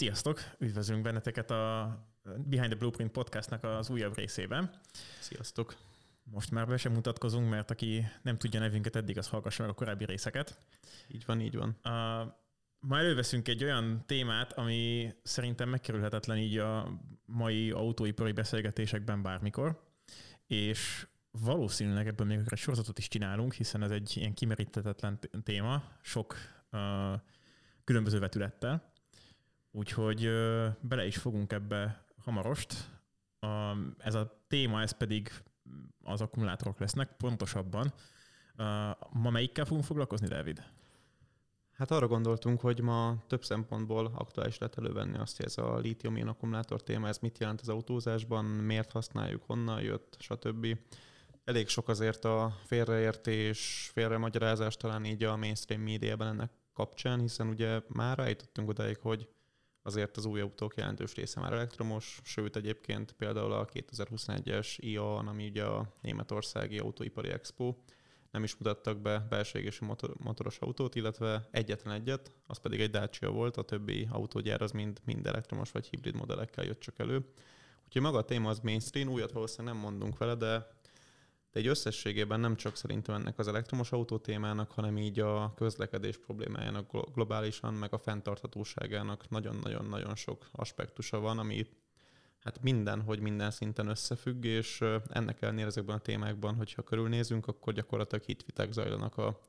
Sziasztok! Üdvözlünk benneteket a Behind the Blueprint podcastnak az újabb részében. Sziasztok! Most már be sem mutatkozunk, mert aki nem tudja nevünket eddig, az hallgassa meg a korábbi részeket. Így van, így van. Uh, ma előveszünk egy olyan témát, ami szerintem megkerülhetetlen így a mai autóipari beszélgetésekben bármikor, és valószínűleg ebből még egy sorozatot is csinálunk, hiszen ez egy ilyen kimeríthetetlen téma, sok uh, különböző vetülettel. Úgyhogy uh, bele is fogunk ebbe hamarost. Uh, ez a téma, ez pedig az akkumulátorok lesznek, pontosabban. Uh, ma melyikkel fogunk foglalkozni, David? Hát arra gondoltunk, hogy ma több szempontból aktuális lehet elővenni azt, hogy ez a lítium akkumulátor téma, ez mit jelent az autózásban, miért használjuk, honnan jött, stb. Elég sok azért a félreértés, félremagyarázás talán így a mainstream médiában ennek kapcsán, hiszen ugye már eljutottunk odáig, hogy azért az új autók jelentős része már elektromos, sőt egyébként például a 2021-es IA, ami ugye a németországi autóipari expo, nem is mutattak be belső égésű motor, motoros autót, illetve egyetlen egyet, az pedig egy Dacia volt, a többi autógyár az mind, mind elektromos vagy hibrid modellekkel jött csak elő. Úgyhogy maga a téma az mainstream, újat valószínűleg nem mondunk vele, de de egy összességében nem csak szerintem ennek az elektromos autó témának, hanem így a közlekedés problémájának globálisan, meg a fenntarthatóságának nagyon-nagyon-nagyon sok aspektusa van, ami hát minden, hogy minden szinten összefügg, és ennek ellenére ezekben a témákban, hogyha körülnézünk, akkor gyakorlatilag hitvitek zajlanak a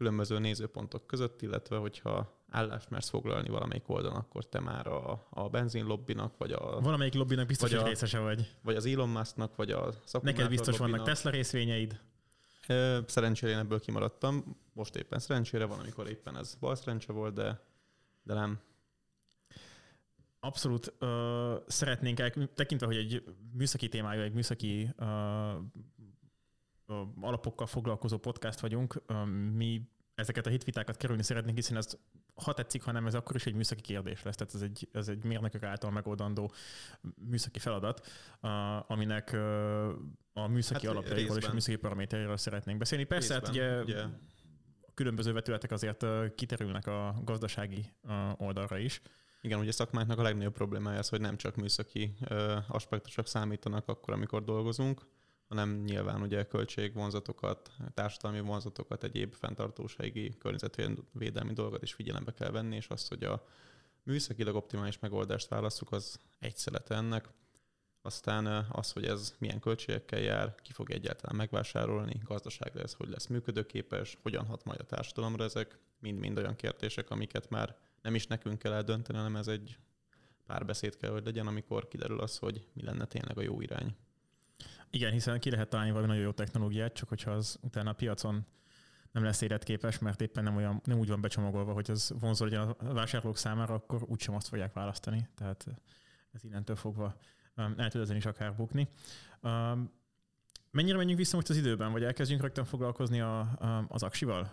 különböző nézőpontok között, illetve hogyha állást mersz foglalni valamelyik oldalon, akkor te már a, a benzinlobbinak, vagy a... Valamelyik lobbinak biztos, vagy hogy részese vagy. Vagy az Elon Musknak, vagy a Neked biztos lobbinak. vannak Tesla részvényeid. Szerencsére én ebből kimaradtam. Most éppen szerencsére van, amikor éppen ez bal szerencse volt, de, de nem. Abszolút uh, szeretnénk, el, tekintve, hogy egy műszaki témájú, egy műszaki uh, alapokkal foglalkozó podcast vagyunk, mi ezeket a hitvitákat kerülni szeretnénk, hiszen ez ha tetszik, ha nem, ez akkor is egy műszaki kérdés lesz. Tehát ez egy, ez egy mérnökök által megoldandó műszaki feladat, aminek a műszaki hát alapjairól és a műszaki paraméteréről szeretnénk beszélni. Persze, hát részben, hát ugye, ugye a különböző vetületek azért kiterülnek a gazdasági oldalra is. Igen, ugye szakmáknak a legnagyobb problémája az, hogy nem csak műszaki aspektusok számítanak akkor, amikor dolgozunk, hanem nyilván ugye költségvonzatokat, társadalmi vonzatokat, egyéb fenntartósági környezetvédelmi dolgokat is figyelembe kell venni, és azt, hogy a műszakilag optimális megoldást választjuk, az egy szelete ennek. Aztán az, hogy ez milyen költségekkel jár, ki fog egyáltalán megvásárolni, gazdaságra ez hogy lesz működőképes, hogyan hat majd a társadalomra ezek, mind-mind olyan kérdések, amiket már nem is nekünk kell eldönteni, hanem ez egy párbeszéd kell, hogy legyen, amikor kiderül az, hogy mi lenne tényleg a jó irány. Igen, hiszen ki lehet találni valami nagyon jó technológiát, csak hogyha az utána a piacon nem lesz életképes, mert éppen nem, olyan, nem úgy van becsomagolva, hogy az vonzó legyen a vásárlók számára, akkor úgysem azt fogják választani. Tehát ez innentől fogva um, el tud ezen is akár bukni. Um, mennyire menjünk vissza most az időben, vagy elkezdjünk rögtön foglalkozni a, a, az aksival?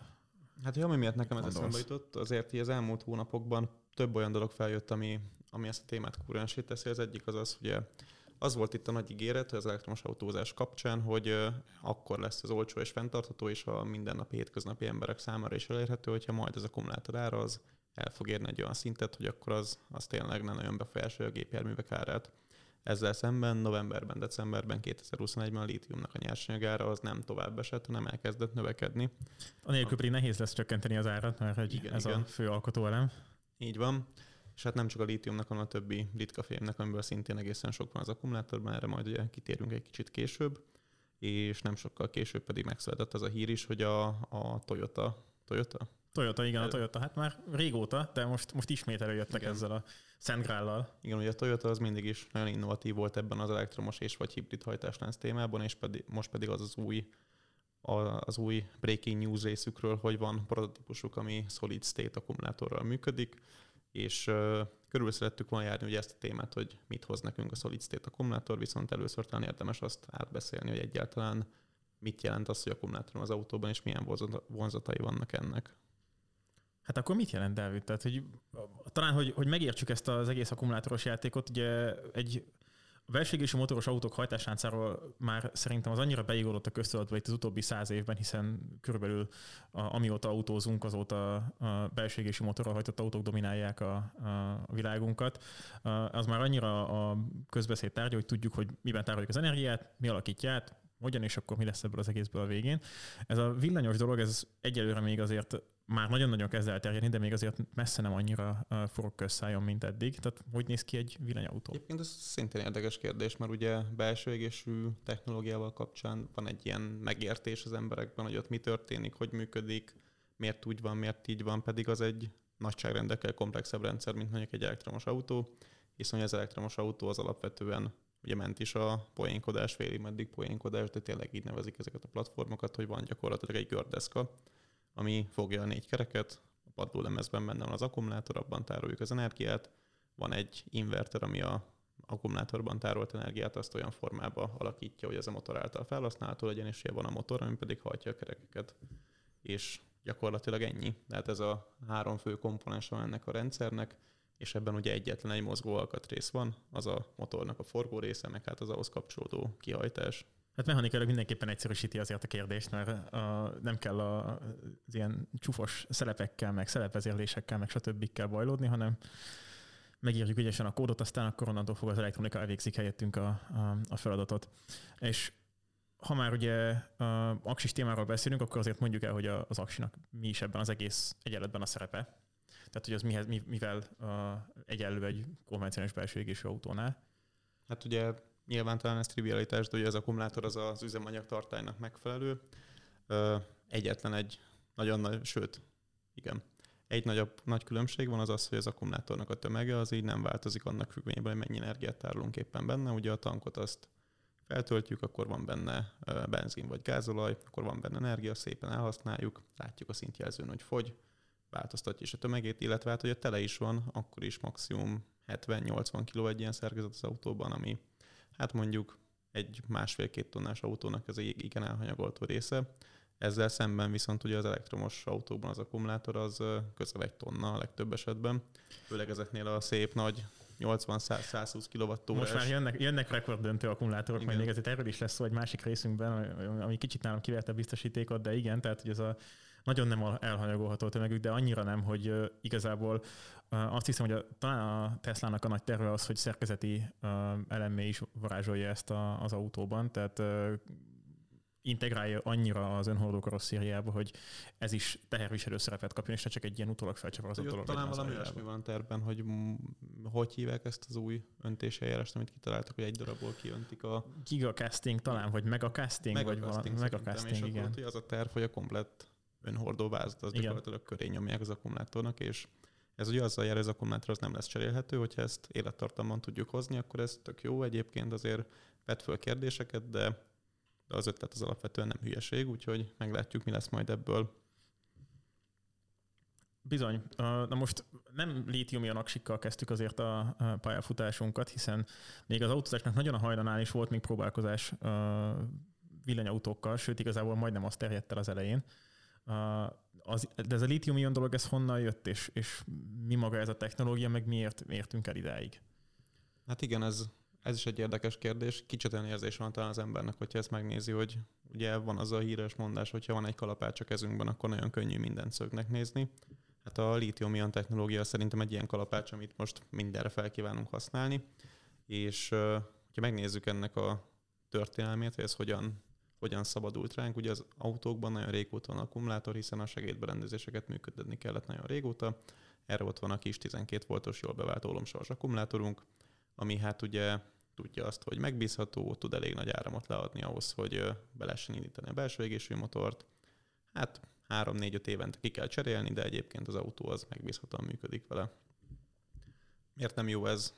Hát jó, ami miatt nekem ez eszembe jutott, azért hogy az elmúlt hónapokban több olyan dolog feljött, ami, ami ezt a témát kúrensét teszi. Az egyik az az, hogy az volt itt a nagy ígéret az elektromos autózás kapcsán, hogy akkor lesz az olcsó és fenntartható, és a mindennapi hétköznapi emberek számára is elérhető, hogyha majd az akkumulátor ára az el fog érni egy olyan szintet, hogy akkor az, az tényleg nem nagyon befolyásolja a gépjárművek árát. Ezzel szemben novemberben, decemberben, 2021-ben a lítiumnak a nyersanyagára az nem tovább esett, hanem elkezdett növekedni. A nélkül pedig nehéz lesz csökkenteni az árat, mert hogy igen, ez igen. a fő alkotóelem. Így van és hát nem csak a lítiumnak, hanem a többi ritka fémnek, amiből szintén egészen sok van az akkumulátorban, erre majd ugye kitérünk egy kicsit később, és nem sokkal később pedig megszületett az a hír is, hogy a, a Toyota, Toyota? Toyota, igen, a Toyota. Hát már régóta, de most, most ismét előjöttek igen. ezzel a Szentgrállal. Igen, ugye a Toyota az mindig is nagyon innovatív volt ebben az elektromos és vagy hibrid hajtáslánc témában, és pedig, most pedig az az új az új breaking news részükről, hogy van prototípusuk, ami solid state akkumulátorral működik, és körül szerettük volna járni ugye ezt a témát, hogy mit hoz nekünk a solid state akkumulátor, viszont először talán érdemes azt átbeszélni, hogy egyáltalán mit jelent az, hogy akkumulátor az autóban, és milyen vonzatai vannak ennek. Hát akkor mit jelent, Dávid? Tehát, hogy talán, hogy, hogy megértsük ezt az egész akkumulátoros játékot, ugye egy a belségési motoros autók hajtásláncáról már szerintem az annyira beigolott a köztudatba itt az utóbbi száz évben, hiszen körülbelül a, amióta autózunk, azóta a belségési motorral hajtott autók dominálják a, a világunkat. Az már annyira a közbeszéd tárgya, hogy tudjuk, hogy miben tároljuk az energiát, mi alakítja át, hogyan és akkor mi lesz ebből az egészből a végén. Ez a villanyos dolog, ez egyelőre még azért már nagyon-nagyon kezd elterjedni, de még azért messze nem annyira forog közszájon, mint eddig. Tehát hogy néz ki egy villanyautó? Egyébként ez szintén érdekes kérdés, mert ugye belső égésű technológiával kapcsán van egy ilyen megértés az emberekben, hogy ott mi történik, hogy működik, miért úgy van, miért így van, pedig az egy nagyságrendekkel komplexebb rendszer, mint mondjuk egy elektromos autó, hiszen az elektromos autó az alapvetően ugye ment is a poénkodás, félig meddig poénkodás, de tényleg így nevezik ezeket a platformokat, hogy van gyakorlatilag egy gördeszka, ami fogja a négy kereket, a padlólemezben benne van az akkumulátor, abban tároljuk az energiát, van egy inverter, ami a akkumulátorban tárolt energiát azt olyan formába alakítja, hogy ez a motor által felhasználható legyen, és van a motor, ami pedig hajtja a kerekeket. És gyakorlatilag ennyi. Tehát ez a három fő komponens van ennek a rendszernek, és ebben ugye egyetlen egy mozgó alkatrész van, az a motornak a forgó része, meg hát az ahhoz kapcsolódó kihajtás. Hát mechanikailag mindenképpen egyszerűsíti azért a kérdést, mert a, nem kell a, az ilyen csúfos szelepekkel, meg szelepvezérlésekkel, meg stb. bajlódni, hanem megírjuk ügyesen a kódot, aztán akkor onnantól fog az elektronika elvégzik helyettünk a, a, a feladatot. És ha már ugye a aksis témáról beszélünk, akkor azért mondjuk el, hogy az aksinak mi is ebben az egész egyenletben a szerepe. Tehát, hogy az mihez, mivel uh, egyenlő egy konvencionális belső égésű autónál. Hát ugye Nyilván talán ez trivialitás, de ugye az akkumulátor az az üzemanyag tartálynak megfelelő. Egyetlen egy nagyon nagy, sőt, igen, egy nagyobb, nagy különbség van az az, hogy az akkumulátornak a tömege az így nem változik annak függvényében, hogy mennyi energiát tárolunk éppen benne. Ugye a tankot azt feltöltjük, akkor van benne benzin vagy gázolaj, akkor van benne energia, szépen elhasználjuk, látjuk a szintjelzőn, hogy fogy, változtatja is a tömegét, illetve hát, hogy a tele is van, akkor is maximum 70-80 kg egy ilyen szerkezet az autóban, ami hát mondjuk egy másfél-két tonnás autónak ez egy igen elhanyagoltó része. Ezzel szemben viszont ugye az elektromos autóban az akkumulátor az közel egy tonna a legtöbb esetben, főleg ezeknél a szép nagy 80-120 kWh. Most már jönnek, jönnek rekorddöntő akkumulátorok, igen. majd még ezért erről is lesz szó egy másik részünkben, ami kicsit nálam kiverte biztosítékot, de igen, tehát hogy ez a nagyon nem elhanyagolható tömegük, de annyira nem, hogy igazából azt hiszem, hogy a, talán a Teslának a nagy terve az, hogy szerkezeti elemmé is varázsolja ezt a, az autóban, tehát integrálja annyira az önhordó karosszériába, hogy ez is teherviselő szerepet kapjon, és ne csak egy ilyen utólag felcsavarozott dolog. Talán valami olyasmi van terben, hogy hogy hívják ezt az új öntéshelyelást, amit kitaláltak, hogy egy darabból kiöntik a... Gigacasting talán, vagy megacasting, mega vagy valami. Megacasting, igen. Akkor, hogy az a terv, hogy a komplet önhordó vázat, az igen. gyakorlatilag köré nyomják az akkumulátornak, és ez ugye azzal jár, az akkumulátor az nem lesz cserélhető, hogyha ezt élettartamban tudjuk hozni, akkor ez tök jó. Egyébként azért vet föl kérdéseket, de, de az ötlet az alapvetően nem hülyeség, úgyhogy meglátjuk, mi lesz majd ebből. Bizony. Na most nem lítium aksikkal kezdtük azért a pályafutásunkat, hiszen még az autózásnak nagyon a hajlanál is volt még próbálkozás villanyautókkal, sőt igazából majdnem azt terjedt el az elején az, de ez a litium dolog, ez honnan jött, és, és mi maga ez a technológia, meg miért értünk el idáig? Hát igen, ez, ez is egy érdekes kérdés. Kicsit olyan érzés van talán az embernek, hogyha ezt megnézi, hogy ugye van az a híres mondás, hogyha van egy kalapács a kezünkben, akkor nagyon könnyű mindent szögnek nézni. Hát a litium technológia szerintem egy ilyen kalapács, amit most mindenre fel kívánunk használni, és ha megnézzük ennek a történelmét, ez hogyan hogyan szabadult ránk. Ugye az autókban nagyon régóta van akkumulátor, hiszen a segédberendezéseket működni kellett nagyon régóta. Erre ott van a kis 12 voltos jól bevált ólomsavas akkumulátorunk, ami hát ugye tudja azt, hogy megbízható, tud elég nagy áramot leadni ahhoz, hogy be lehessen indítani a belső égésű motort. Hát 3-4-5 évente ki kell cserélni, de egyébként az autó az megbízhatóan működik vele. Miért nem jó ez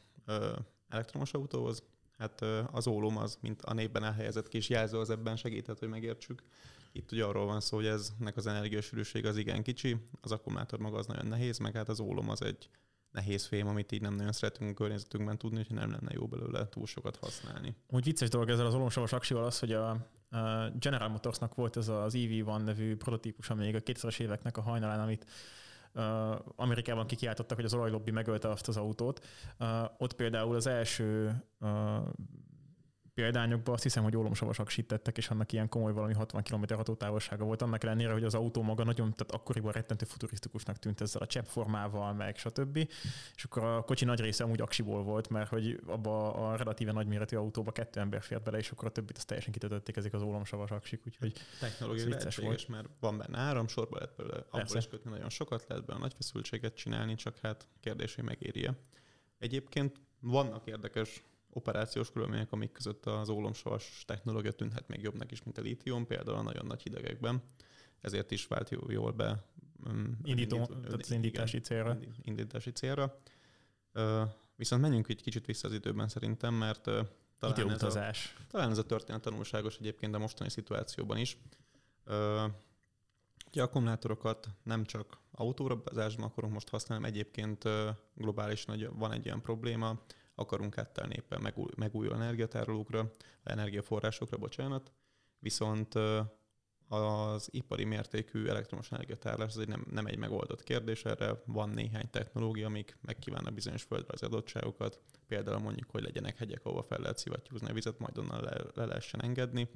elektromos autóhoz? Hát az ólom az, mint a névben elhelyezett kis jelző, az ebben segített, hogy megértsük. Itt ugye arról van szó, hogy eznek az energiasűrűség az igen kicsi, az akkumulátor maga az nagyon nehéz, meg hát az ólom az egy nehéz fém, amit így nem nagyon szeretünk a környezetünkben tudni, hogy nem lenne jó belőle túl sokat használni. Úgy vicces dolog ezzel az olomsavas aksival az, hogy a, General Motorsnak volt ez az EV1 nevű prototípusa még a 2000-es éveknek a hajnalán, amit Amerikában kikiáltottak, hogy az olajlobbi megölte azt az autót. Ott például az első példányokban azt hiszem, hogy ólomsavasak sittettek, és annak ilyen komoly valami 60 km hatótávolsága volt, annak ellenére, hogy az autó maga nagyon, tehát akkoriban rettentő futurisztikusnak tűnt ezzel a cseppformával, meg stb. És akkor a kocsi nagy része amúgy aksiból volt, mert hogy abba a relatíve nagyméretű autóba kettő ember fért bele, és akkor a többit azt teljesen kitöltötték ezek az ólomsavas aksik, úgyhogy Technológiai lehetséges, mert van benne áram, sorba lehet belőle, abból is kötni nagyon sokat, lehet belőle nagy feszültséget csinálni, csak hát kérdés, hogy megéri Egyébként vannak érdekes operációs körülmények, amik között az ólomsavas technológia tűnhet még jobbnak is, mint a lítium, például a nagyon nagy hidegekben. Ezért is vált jól be um, Indító, indít, tehát az indítási igen, célra. Indítási célra. Viszont menjünk egy kicsit vissza az időben szerintem, mert talán, ez a, talán ez a történet tanulságos egyébként a mostani szituációban is. Ugye akkumulátorokat nem csak autórazásban akarunk most használni, egyébként globális nagy, van egy ilyen probléma, akarunk átállni éppen megúj, megújuló energiatárolókra, energiaforrásokra, bocsánat, viszont az ipari mértékű elektromos energiatárlás az egy nem, nem egy megoldott kérdés, erre van néhány technológia, amik megkívánnak bizonyos földrajzi adottságokat, például mondjuk, hogy legyenek hegyek, ahova fel lehet szivattyúzni a vizet, majd onnan le, le lehessen engedni,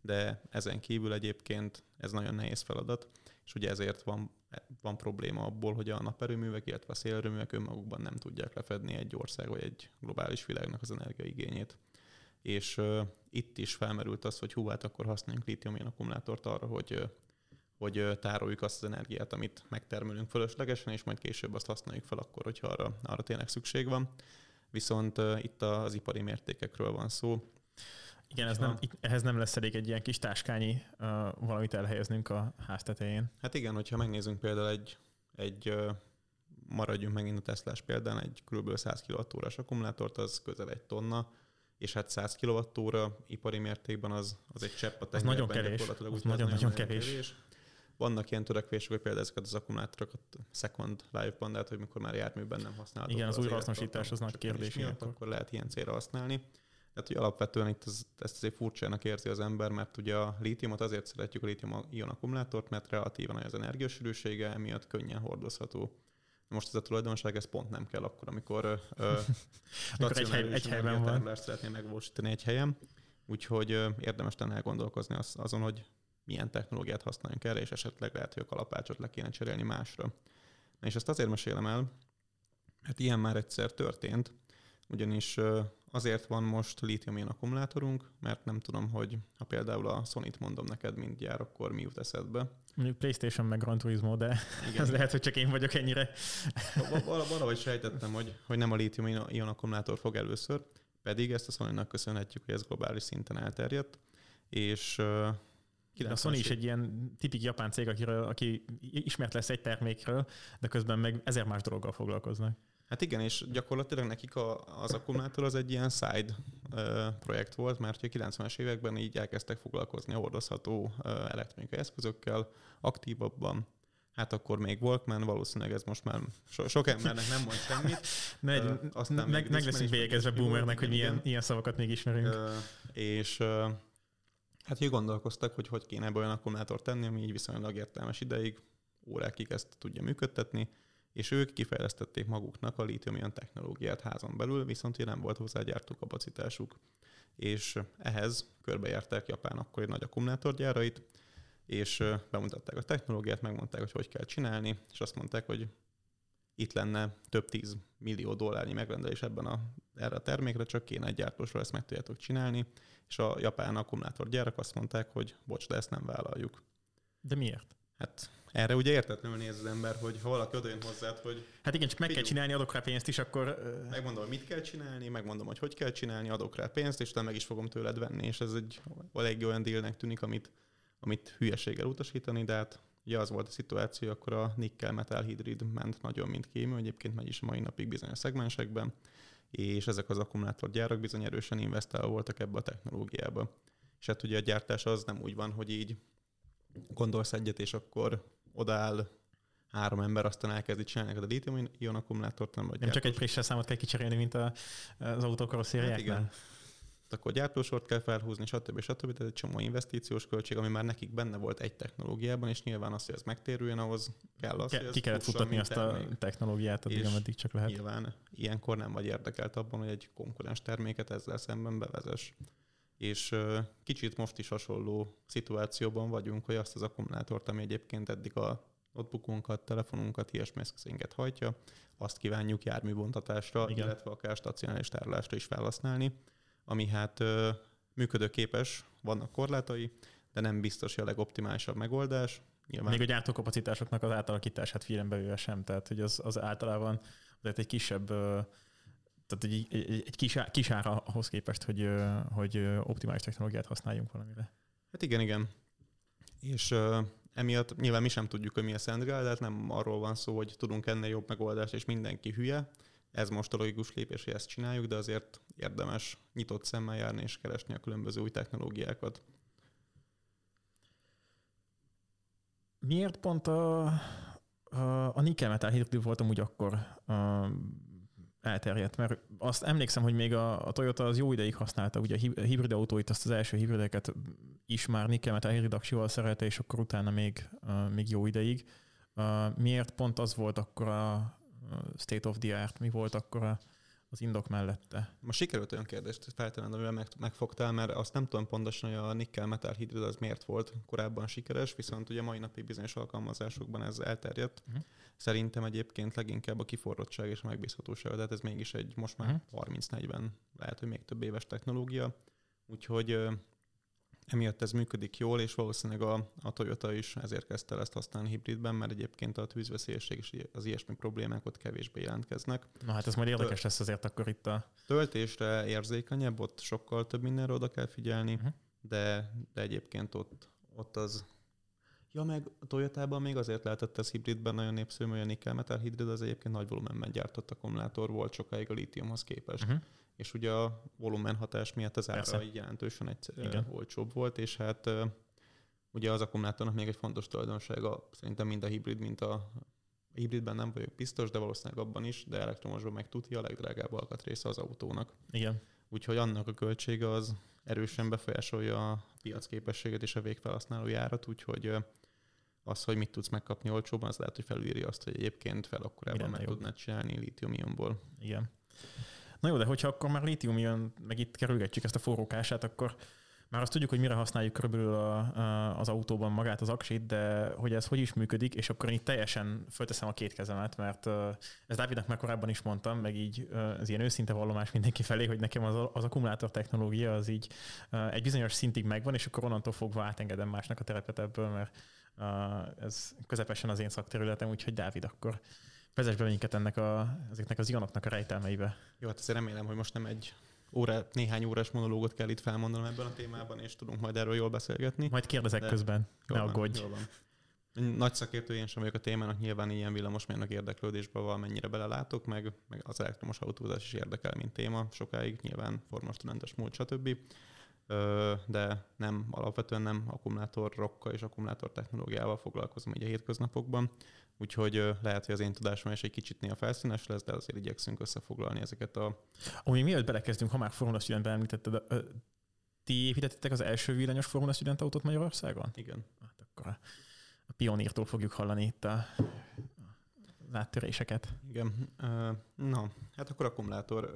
de ezen kívül egyébként ez nagyon nehéz feladat, és ugye ezért van, van probléma abból, hogy a naperőművek, illetve a szélerőművek önmagukban nem tudják lefedni egy ország vagy egy globális világnak az energiaigényét. És uh, itt is felmerült az, hogy hú, hát akkor használjunk lítium akkumulátort arra, hogy hogy tároljuk azt az energiát, amit megtermelünk fölöslegesen, és majd később azt használjuk fel akkor, hogyha arra, arra tényleg szükség van. Viszont uh, itt az ipari mértékekről van szó, igen, ez nem, ehhez nem lesz elég egy ilyen kis táskányi uh, valamit elhelyeznünk a ház tetején. Hát igen, hogyha megnézzünk például egy, egy uh, maradjunk megint a Teslás példán, egy kb. 100 kWh akkumulátort, az közel egy tonna, és hát 100 kWh ipari mértékben az, az egy csepp a tengerben. Az nagyon kevés. Az nagyon, nagyon, kevés. kevés. Vannak ilyen törekvések, hogy például ezeket az akkumulátorokat second life-ban, tehát hogy mikor már járműben nem használható. Igen, az, az újrahasznosítás az nagy kérdés. Miatt, akkor lehet ilyen célra használni. Tehát, hogy alapvetően itt ez, ezt azért furcsának érzi az ember, mert ugye a lítiumot azért szeretjük a lítium-ion akkumulátort, mert relatívan nagy az energiasűrűsége, emiatt könnyen hordozható. Most ez a tulajdonság, ez pont nem kell akkor, amikor, ö, amikor egy, hely, egy helyben van. szeretné megvalósítani egy helyen. Úgyhogy ö, érdemes lenne elgondolkozni az, azon, hogy milyen technológiát használjunk erre, és esetleg lehet, hogy a kalapácsot le kéne cserélni másra. Na és ezt azért mesélem el, mert ilyen már egyszer történt, ugyanis Azért van most lítium akkumulátorunk, mert nem tudom, hogy ha például a Sony-t mondom neked mindjárt, akkor mi jut eszedbe. Mondjuk PlayStation meg Gran Turismo, de Igen. ez lehet, hogy csak én vagyok ennyire. Val- valahogy sejtettem, hogy, hogy nem a lítium akkumulátor fog először, pedig ezt a Sony-nak köszönhetjük, hogy ez globális szinten elterjedt, és a Sony is egy ilyen tipik japán cég, akiről, aki ismert lesz egy termékről, de közben meg ezer más dologgal foglalkoznak. Hát igen, és gyakorlatilag nekik a, az akkumulátor az egy ilyen side projekt volt, mert a 90-es években így elkezdtek foglalkozni a hordozható elektronikai eszközökkel aktívabban. Hát akkor még Walkman, valószínűleg ez most már so, sok embernek nem mond semmit. Megy, uh, aztán meg, meg leszünk bélyegezve boomernek, hogy milyen, ilyen szavakat még ismerünk. Uh, és uh, hát így gondolkoztak, hogy hogy kéne olyan akkumulátort tenni, ami így viszonylag értelmes ideig, órákig ezt tudja működtetni és ők kifejlesztették maguknak a lítium technológiát házon belül, viszont nem volt hozzá gyártókapacitásuk. És ehhez körbejárták Japán akkori nagy akkumulátorgyárait, és bemutatták a technológiát, megmondták, hogy hogy kell csinálni, és azt mondták, hogy itt lenne több tíz millió dollárnyi megrendelés ebben a, erre a termékre, csak kéne egy gyártósra ezt meg tudjátok csinálni, és a japán akkumulátorgyárak azt mondták, hogy bocs, de ezt nem vállaljuk. De miért? Hát erre ugye értetlenül néz az ember, hogy ha valaki odajön hozzád, hogy... Hát igen, csak meg kell csinálni, adok rá pénzt is, akkor... Megmondom, hogy mit kell csinálni, megmondom, hogy hogy kell csinálni, adok rá pénzt, és te meg is fogom tőled venni, és ez egy elég olyan dílnek tűnik, amit, amit hülyeséggel utasítani, de hát ugye az volt a szituáció, akkor a nikkel metal hidrid ment nagyon, mint kémű, egyébként megy is a mai napig bizonyos szegmensekben, és ezek az akkumulátorgyárak bizony erősen investálva voltak ebbe a technológiába. És hát ugye a gyártás az nem úgy van, hogy így gondolsz egyet, és akkor odaáll három ember, aztán elkezdi csinálni a lítium-ion akkumulátort, nem vagy Nem csak egy pressure számot kell kicserélni, mint az autók karosszériáknál. Hát ezt akkor gyártósort kell felhúzni, stb. stb. Tehát egy csomó investíciós költség, ami már nekik benne volt egy technológiában, és nyilván az, hogy ez megtérüljön, ahhoz kell az, Ke- hogy Ki kellett futatni azt a termék. technológiát, addig, ameddig csak lehet. Nyilván ilyenkor nem vagy érdekelt abban, hogy egy konkurens terméket ezzel szemben bevezess. És kicsit most is hasonló szituációban vagyunk, hogy azt az akkumulátort, ami egyébként eddig a notebookunkat, telefonunkat, ilyesmi eszközénket hajtja, azt kívánjuk járműbontatásra, Igen. illetve akár stacionális tárolásra is felhasználni, ami hát működőképes, vannak korlátai, de nem biztos, hogy a legoptimálisabb megoldás. Nyilván Még a gyártókapacitásoknak az átalakítását figyelembe véve sem, tehát hogy az, az általában azért egy kisebb, tehát egy, egy, egy kis, kis ára ahhoz képest, hogy, hogy optimális technológiát használjunk valamire. Hát igen, igen. És uh, emiatt nyilván mi sem tudjuk, hogy mi a Grál, de hát nem arról van szó, hogy tudunk ennél jobb megoldást, és mindenki hülye. Ez most a logikus lépés, hogy ezt csináljuk, de azért érdemes nyitott szemmel járni és keresni a különböző új technológiákat. Miért pont a, a, a nikkel metal hidrid volt amúgy akkor a, elterjedt? Mert azt emlékszem, hogy még a, a Toyota az jó ideig használta, ugye a hi- hibrid autóit, azt az első hibrideket is már nikkel metal hidrid aksival szerelte, és akkor utána még, uh, még jó ideig. Uh, miért pont az volt akkor a state of the art, mi volt akkor a, az indok mellette? Most sikerült olyan kérdést feltenned, amivel meg, megfogtál, mert azt nem tudom pontosan, hogy a nikkel metal hidrid az miért volt korábban sikeres, viszont ugye mai napig bizonyos alkalmazásokban ez elterjedt. Mhm. Szerintem egyébként leginkább a kiforrottság és a megbízhatóság, tehát ez mégis egy most már Mhm. 30-40, lehet, hogy még több éves technológia. Úgyhogy emiatt ez működik jól, és valószínűleg a, a Toyota is ezért kezdte el ezt használni hibridben, mert egyébként a tűzveszélyesség és az ilyesmi problémák ott kevésbé jelentkeznek. Na hát ez majd érdekes lesz azért akkor itt a... Töltésre érzékenyebb, ott sokkal több mindenre oda kell figyelni, Mhm. de, de egyébként ott, ott az... Ja, meg a Toyotában még azért lehetett ez hibridben nagyon népszerű, hogy a nickel metal hibrid az egyébként nagy volumenben gyártott akkumulátor volt sokáig a lítiumhoz képest. Uh-huh. És ugye a volumen hatás miatt az ára így jelentősen egy Igen. olcsóbb volt, és hát ugye az akkumulátornak még egy fontos tulajdonsága, szerintem mind a hibrid, mint a a hibridben nem vagyok biztos, de valószínűleg abban is, de elektromosban meg tudja, a legdrágább alkatrésze az autónak. Igen. Úgyhogy annak a költsége az erősen befolyásolja a piacképességet és a végfelhasználói árat, úgyhogy az, hogy mit tudsz megkapni olcsóban, az lehet, hogy felülírja azt, hogy egyébként fel akkorában meg jobb? tudnád csinálni lítium-ionból. Igen. Na jó, de hogyha akkor már lítium jön, meg itt kerülgetjük ezt a forrókását, akkor már azt tudjuk, hogy mire használjuk körülbelül a, a, az autóban magát az aksit, de hogy ez hogy is működik, és akkor én itt teljesen fölteszem a két kezemet, mert ez Dávidnak már korábban is mondtam, meg így ez ilyen őszinte vallomás mindenki felé, hogy nekem az, az akkumulátor technológia az így egy bizonyos szintig megvan, és akkor onnantól fogva átengedem másnak a terepet ebből, mert ez közepesen az én szakterületem, úgyhogy Dávid, akkor vezess be minket ennek a, ezeknek az ionoknak a rejtelmeibe. Jó, hát azért remélem, hogy most nem egy óra, néhány órás monológot kell itt felmondanom ebben a témában, és tudunk majd erről jól beszélgetni. Majd kérdezek De- közben, Jól ne van, aggódj. Jól van. Nagy szakértő én sem vagyok a témának, nyilván ilyen villamosmérnök érdeklődésbe valamennyire belelátok, meg, meg az elektromos autózás is érdekel, mint téma. Sokáig nyilván formastudentes múlt, stb. De nem, alapvetően nem akkumulátorokkal és akkumulátor technológiával foglalkozom így a hétköznapokban. Úgyhogy lehet, hogy az én tudásom is egy kicsit néha felszínes lesz, de azért igyekszünk összefoglalni ezeket a... Ami mielőtt belekezdünk, ha már Formula Studentben említetted, ti építettétek az első villanyos Formula Student autót Magyarországon? Igen. Hát akkor a, pionírtól fogjuk hallani itt a, áttöréseket. Igen. Na, hát akkor akkumulátor.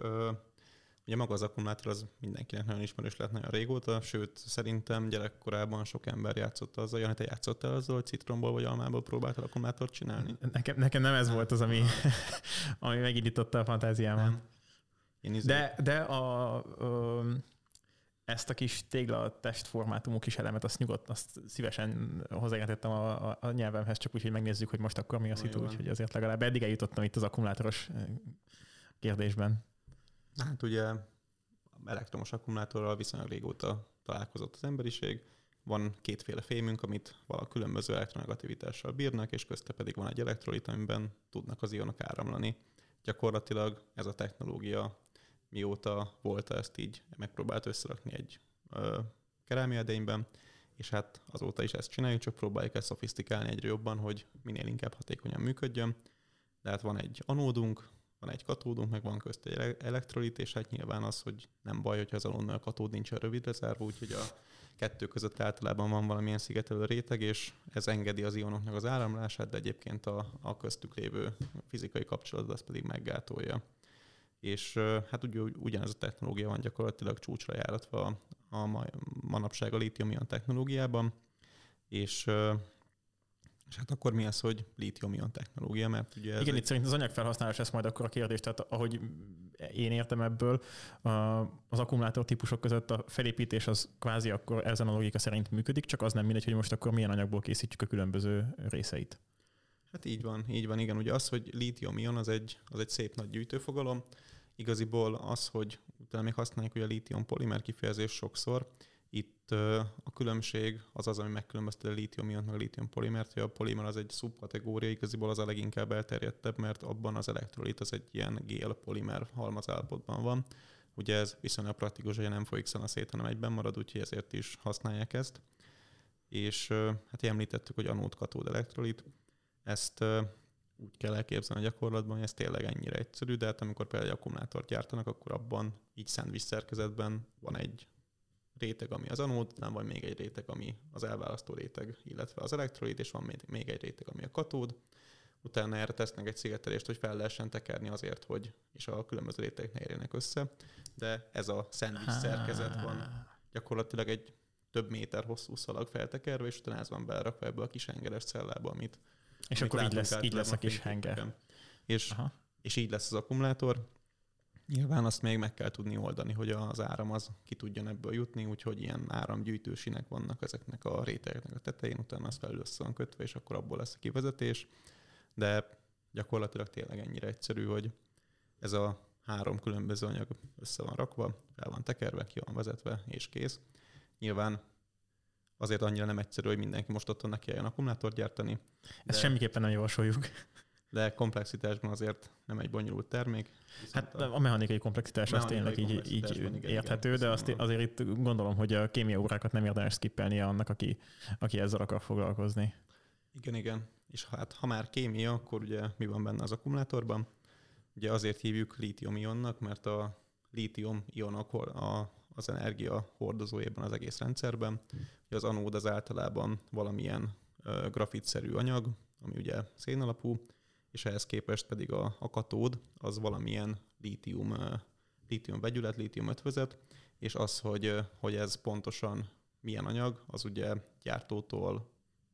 Ugye maga az akkumulátor az mindenkinek nagyon ismerős lehet nagyon régóta, sőt szerintem gyerekkorában sok ember játszott azzal, Jani, te játszottál azzal, hogy citromból vagy almából próbáltál akkumulátort csinálni? Nekem, nekem nem ez volt az, ami, ami megindította a fantáziámat. Én izé- De, de a, ö, ezt a kis tégla testformátumú kis elemet, azt nyugodt, azt szívesen hozzájelentettem a, a, a nyelvemhez, csak úgy, hogy megnézzük, hogy most akkor mi a szitu, úgyhogy azért legalább eddig eljutottam itt az akkumulátoros kérdésben. Hát ugye elektromos akkumulátorral viszonylag régóta találkozott az emberiség. Van kétféle fémünk, amit vala különböző elektronegativitással bírnak, és közte pedig van egy elektrolit, amiben tudnak az ionok áramlani. Gyakorlatilag ez a technológia mióta volt ezt így megpróbált összerakni egy ö, kerámiaedényben, és hát azóta is ezt csináljuk, csak próbáljuk ezt szofisztikálni egyre jobban, hogy minél inkább hatékonyan működjön. De hát van egy anódunk, van egy katódunk, meg van közt egy elektrolit, és hát nyilván az, hogy nem baj, hogyha az alonnal a katód nincsen rövidre zárva, úgyhogy a kettő között általában van valamilyen szigetelő réteg, és ez engedi az ionoknak az áramlását, de egyébként a, a köztük lévő fizikai kapcsolat az pedig meggátolja. És hát ugy, ugyanez a technológia van gyakorlatilag csúcsra járatva a, manapság a lítium technológiában, és és hát akkor mi az, hogy lítium-ion technológia? Mert ugye ez Igen, egy... itt szerint az anyagfelhasználás lesz majd akkor a kérdés, tehát ahogy én értem ebből, az akkumulátor típusok között a felépítés az kvázi akkor ezen a logika szerint működik, csak az nem mindegy, hogy most akkor milyen anyagból készítjük a különböző részeit. Hát így van, így van, igen. Ugye az, hogy lítium-ion az egy, az egy szép nagy gyűjtőfogalom, igaziból az, hogy utána még használjuk ugye a lítium polimer kifejezés sokszor, itt a különbség az az, ami megkülönbözteti a lítium iont meg a lítium polimert, hogy a polimer az egy szubkategória, igaziból az a leginkább elterjedtebb, mert abban az elektrolit az egy ilyen gél polimer halmazállapotban van. Ugye ez viszonylag praktikus, hogy nem folyik a szét, hanem egyben marad, úgyhogy ezért is használják ezt. És hát említettük, hogy anód katód elektrolit. Ezt úgy kell elképzelni a gyakorlatban, hogy ez tényleg ennyire egyszerű, de hát amikor például egy akkumulátort gyártanak, akkor abban így szendvics szerkezetben van egy réteg, ami az anód, nem van még egy réteg, ami az elválasztó réteg, illetve az elektrolit, és van még, egy réteg, ami a katód. Utána erre tesznek egy szigetelést, hogy fel lehessen tekerni azért, hogy és a különböző rétegek ne érjenek össze. De ez a szendvics szerkezet van gyakorlatilag egy több méter hosszú szalag feltekerve, és utána ez van belerakva ebbe a kis hengeres cellába, amit és amit akkor így lesz, így lesz a kis henger. És, és így lesz az akkumulátor, Nyilván azt még meg kell tudni oldani, hogy az áram az ki tudjon ebből jutni, úgyhogy ilyen áramgyűjtősinek vannak ezeknek a rétegeknek a tetején, utána az felül össze van kötve, és akkor abból lesz a kivezetés. De gyakorlatilag tényleg ennyire egyszerű, hogy ez a három különböző anyag össze van rakva, fel van tekerve, ki van vezetve, és kész. Nyilván azért annyira nem egyszerű, hogy mindenki most otthon neki jön akkumulátort gyártani. Ezt semmiképpen nem javasoljuk de komplexitásban azért nem egy bonyolult termék. Hát a, a mechanikai komplexitás az tényleg így, így igen, érthető, igen, de azt, azért itt gondolom, hogy a kémia órákat nem érdemes skippelnie annak, aki, aki ezzel akar foglalkozni. Igen, igen. És hát ha már kémia, akkor ugye mi van benne az akkumulátorban? Ugye azért hívjuk lítium-ionnak, mert a lítium-ionok a, az energia hordozójában az egész rendszerben. Ugye az anód az általában valamilyen grafitszerű anyag, ami ugye szénalapú, és ehhez képest pedig a, a katód az valamilyen lítium, lítium vegyület, lítium ötvözet, és az, hogy, hogy ez pontosan milyen anyag, az ugye gyártótól,